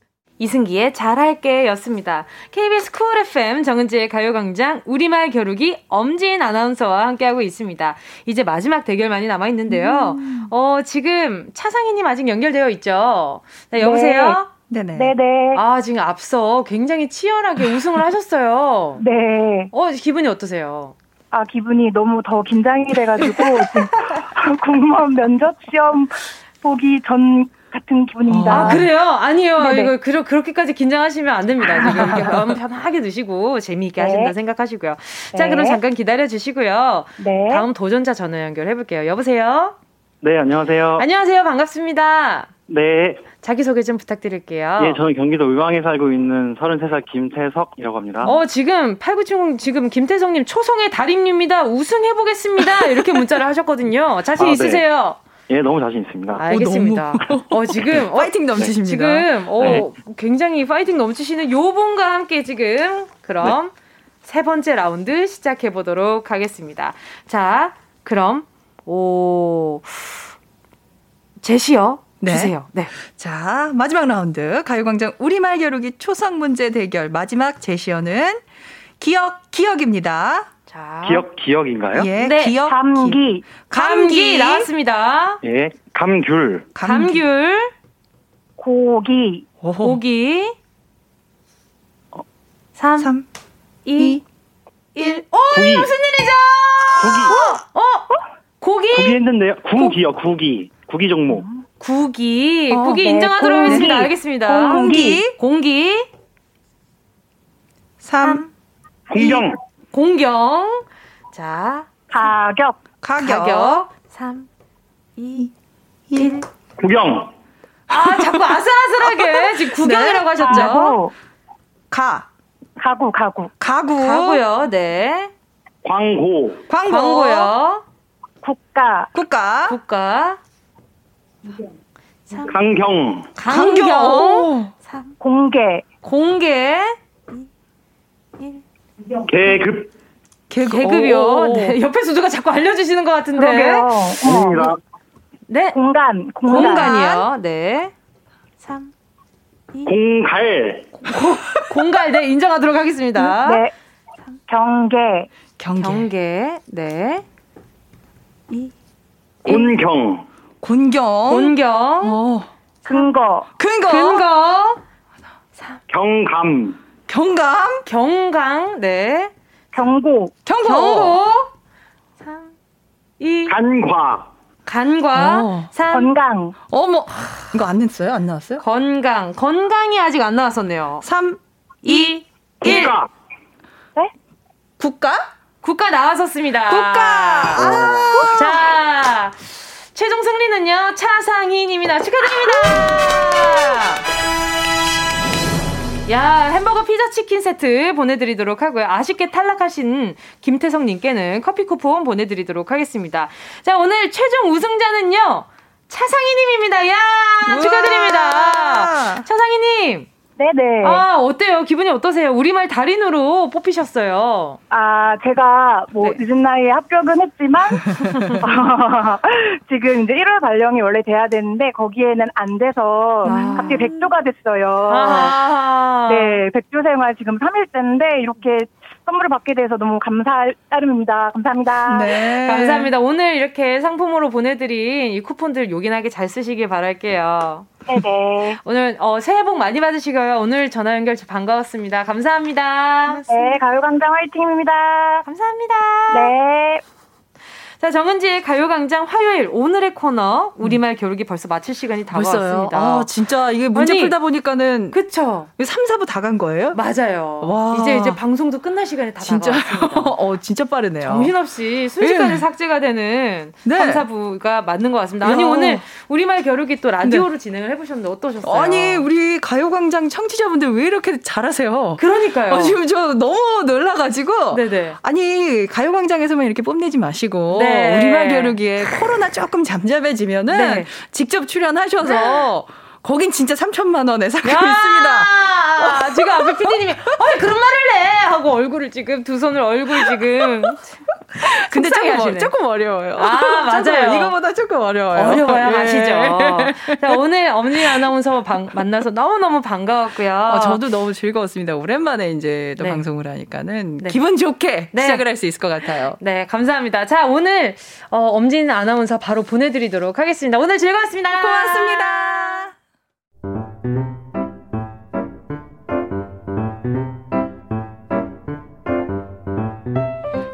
이승기의 잘할게 였습니다. KBS 쿨 FM 정은지의 가요광장 우리말 겨루기 엄지인 아나운서와 함께하고 있습니다. 이제 마지막 대결만이 남아있는데요. 어, 지금 차상희님 아직 연결되어 있죠? 네, 여보세요? 네네. 네네. 아, 지금 앞서 굉장히 치열하게 우승을 하셨어요. 네. 어, 기분이 어떠세요? 아, 기분이 너무 더 긴장이 돼가지고, 지금 공무원 면접 시험 보기 전 같은 기분입니다. 아, 그래요? 아니요. 네네. 이거 그러, 그렇게까지 긴장하시면 안 됩니다. 지금 이렇게 마음 편하게 두시고 재미있게 네. 하신다 생각하시고요. 자, 네. 그럼 잠깐 기다려 주시고요. 네. 다음 도전자 전화 연결해 볼게요. 여보세요? 네, 안녕하세요. 안녕하세요. 반갑습니다. 네. 자기소개 좀 부탁드릴게요. 예, 저는 경기도 의왕에 살고 있는 33살 김태석이라고 합니다. 어, 지금 8970 지금 김태성님 초성의 달인입니다. 우승해보겠습니다. 이렇게 문자를 하셨거든요. 자신 아, 네. 있으세요? 예, 너무 자신 있습니다. 알겠습니다. 어, 지금. 어, 파이팅 넘치십니다. 지금, 어, 네. 굉장히 파이팅 넘치시는 요 분과 함께 지금, 그럼 세 번째 라운드 시작해 보도록 하겠습니다. 자, 그럼, 오, 제시어 네. 주세요. 네. 자, 마지막 라운드. 가요광장 우리말 겨루기 초성 문제 대결. 마지막 제시어는 기억, 기억입니다. 자. 기억, 기억인가요? 예, 네, 기억. 감기, 감기 나왔습니다. 예, 감귤. 감귤, 고기, 오호. 고기, 3, 3, 2, 1. 어, 구기. 무슨 일이죠? 구기. 어? 고기? 구기 했는데요. 구기요, 구기. 구기 종목. 구기. 어, 구기 네, 인정하도록 공기. 하겠습니다. 알겠습니다. 공기. 공기. 3, 공경. 공경. 자, 가격, 가격. 가격. 3, 2, 1. 구경. 아, 자꾸 아슬아슬하게 지금 구경이라고 하셨죠? 가구, 가. 가구, 가구, 가구. 가고요. 네. 광고. 광고. 광고요. 국가, 국가. 국가. 강경. 강경. 3. 공개, 공개. 계급. 계급. 계급이요. 오. 네. 옆에서 누가 자꾸 알려주시는 것 같은데. 그러게요. 어, 아닙니다. 네. 공간, 공간, 공간이요. 네. 3. 공갈. 공갈, 네, 인정하도록 하겠습니다. 네, 경계, 경계. 경계, 네. 2. 곤경. 곤경. 본경. 어. 근거, 근거. 근거. 경감. 경감. 경강, 네. 경고, 경고. 경고. 3. 2. 간과. 간과. 어. 3. 건강, 어머. 이거 안 냈어요? 안 나왔어요? 건강. 건강이 아직 안 나왔었네요. 3, 2. 1. 국가. 국가? 국가 나왔었습니다. 국가. 아. 자, 최종 승리는요, 차상희님이다. 축하드립니다! 야, 햄버거 피자 치킨 세트 보내드리도록 하고요. 아쉽게 탈락하신 김태성님께는 커피 쿠폰 보내드리도록 하겠습니다. 자, 오늘 최종 우승자는요, 차상희님입니다. 야, 축하드립니다. 차상희님, 네네. 아, 어때요? 기분이 어떠세요? 우리말 달인으로 뽑히셨어요. 아, 제가 뭐 네. 늦은 나이에 합격은 했지만 지금 이제 1월 발령이 원래 돼야 되는데 거기에는 안 돼서 아. 갑자기 백조가 됐어요. 아. 네, 백조 생활 지금 3일째인데 이렇게 선물을 받게 돼서 너무 감사할 따름입니다. 감사합니다. 네. 감사합니다. 오늘 이렇게 상품으로 보내드린 이 쿠폰들 요긴하게 잘 쓰시길 바랄게요. 네네. 오늘 어, 새해 복 많이 받으시고요. 오늘 전화 연결 반가웠습니다. 감사합니다. 네, 가요광장 화이팅입니다. 감사합니다. 네. 자, 정은지의 가요광장 화요일 오늘의 코너 우리말 겨루기 벌써 마칠 시간이 다가왔습니다. 아, 진짜 이게 문제 아니, 풀다 보니까는 그쵸. 3, 4부 다 간 거예요? 맞아요. 와. 이제 이제 방송도 끝날 시간이 다 진짜, 다가왔습니다. 어, 진짜 빠르네요. 정신없이 순식간에 네. 삭제가 되는 네. 3, 4부가 맞는 것 같습니다. 아니, 야. 오늘 우리말 겨루기 또 라디오로 네. 진행을 해보셨는데 어떠셨어요? 아니, 우리 가요광장 청취자분들 왜 이렇게 잘하세요? 그러니까요. 어, 지금 저 너무 놀라가지고. 네네. 아니, 가요광장에서만 이렇게 뽐내지 마시고. 네. 네. 우리말 겨루기에 코로나 조금 잠잠해지면은 네. 직접 출연하셔서 거긴 진짜 3천만 원에 사고 있습니다. 지금 앞에 피디님이 어 그런 말을 해 하고 얼굴을 지금 두 손을 얼굴 지금 근데 조금, 조금 어려워요. 아, 맞아요. 이거보다 조금 어려워요. 어려워야 예. 아시죠? 자, 오늘 엄니 아나운서 방, 만나서 너무 너무 반가웠고요. 어, 저도 너무 즐거웠습니다. 오랜만에 이제 또 네. 방송을 하니까는 네. 기분 좋게 네. 시작을 할 수 있을 것 같아요. 네, 감사합니다. 자, 오늘 어, 엄진 아나운서 바로 보내드리도록 하겠습니다. 오늘 즐거웠습니다. 고맙습니다.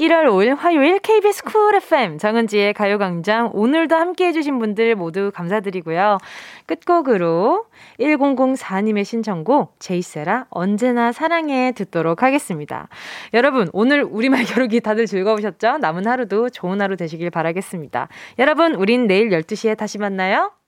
1월 5일 화요일 KBS 쿨 FM 정은지의 가요광장 오늘도 함께 해주신 분들 모두 감사드리고요. 끝곡으로 1004님의 신청곡 제이세라 언제나 사랑해 듣도록 하겠습니다. 여러분 오늘 우리말 겨루기 다들 즐거우셨죠? 남은 하루도 좋은 하루 되시길 바라겠습니다. 여러분 우린 내일 12시에 다시 만나요.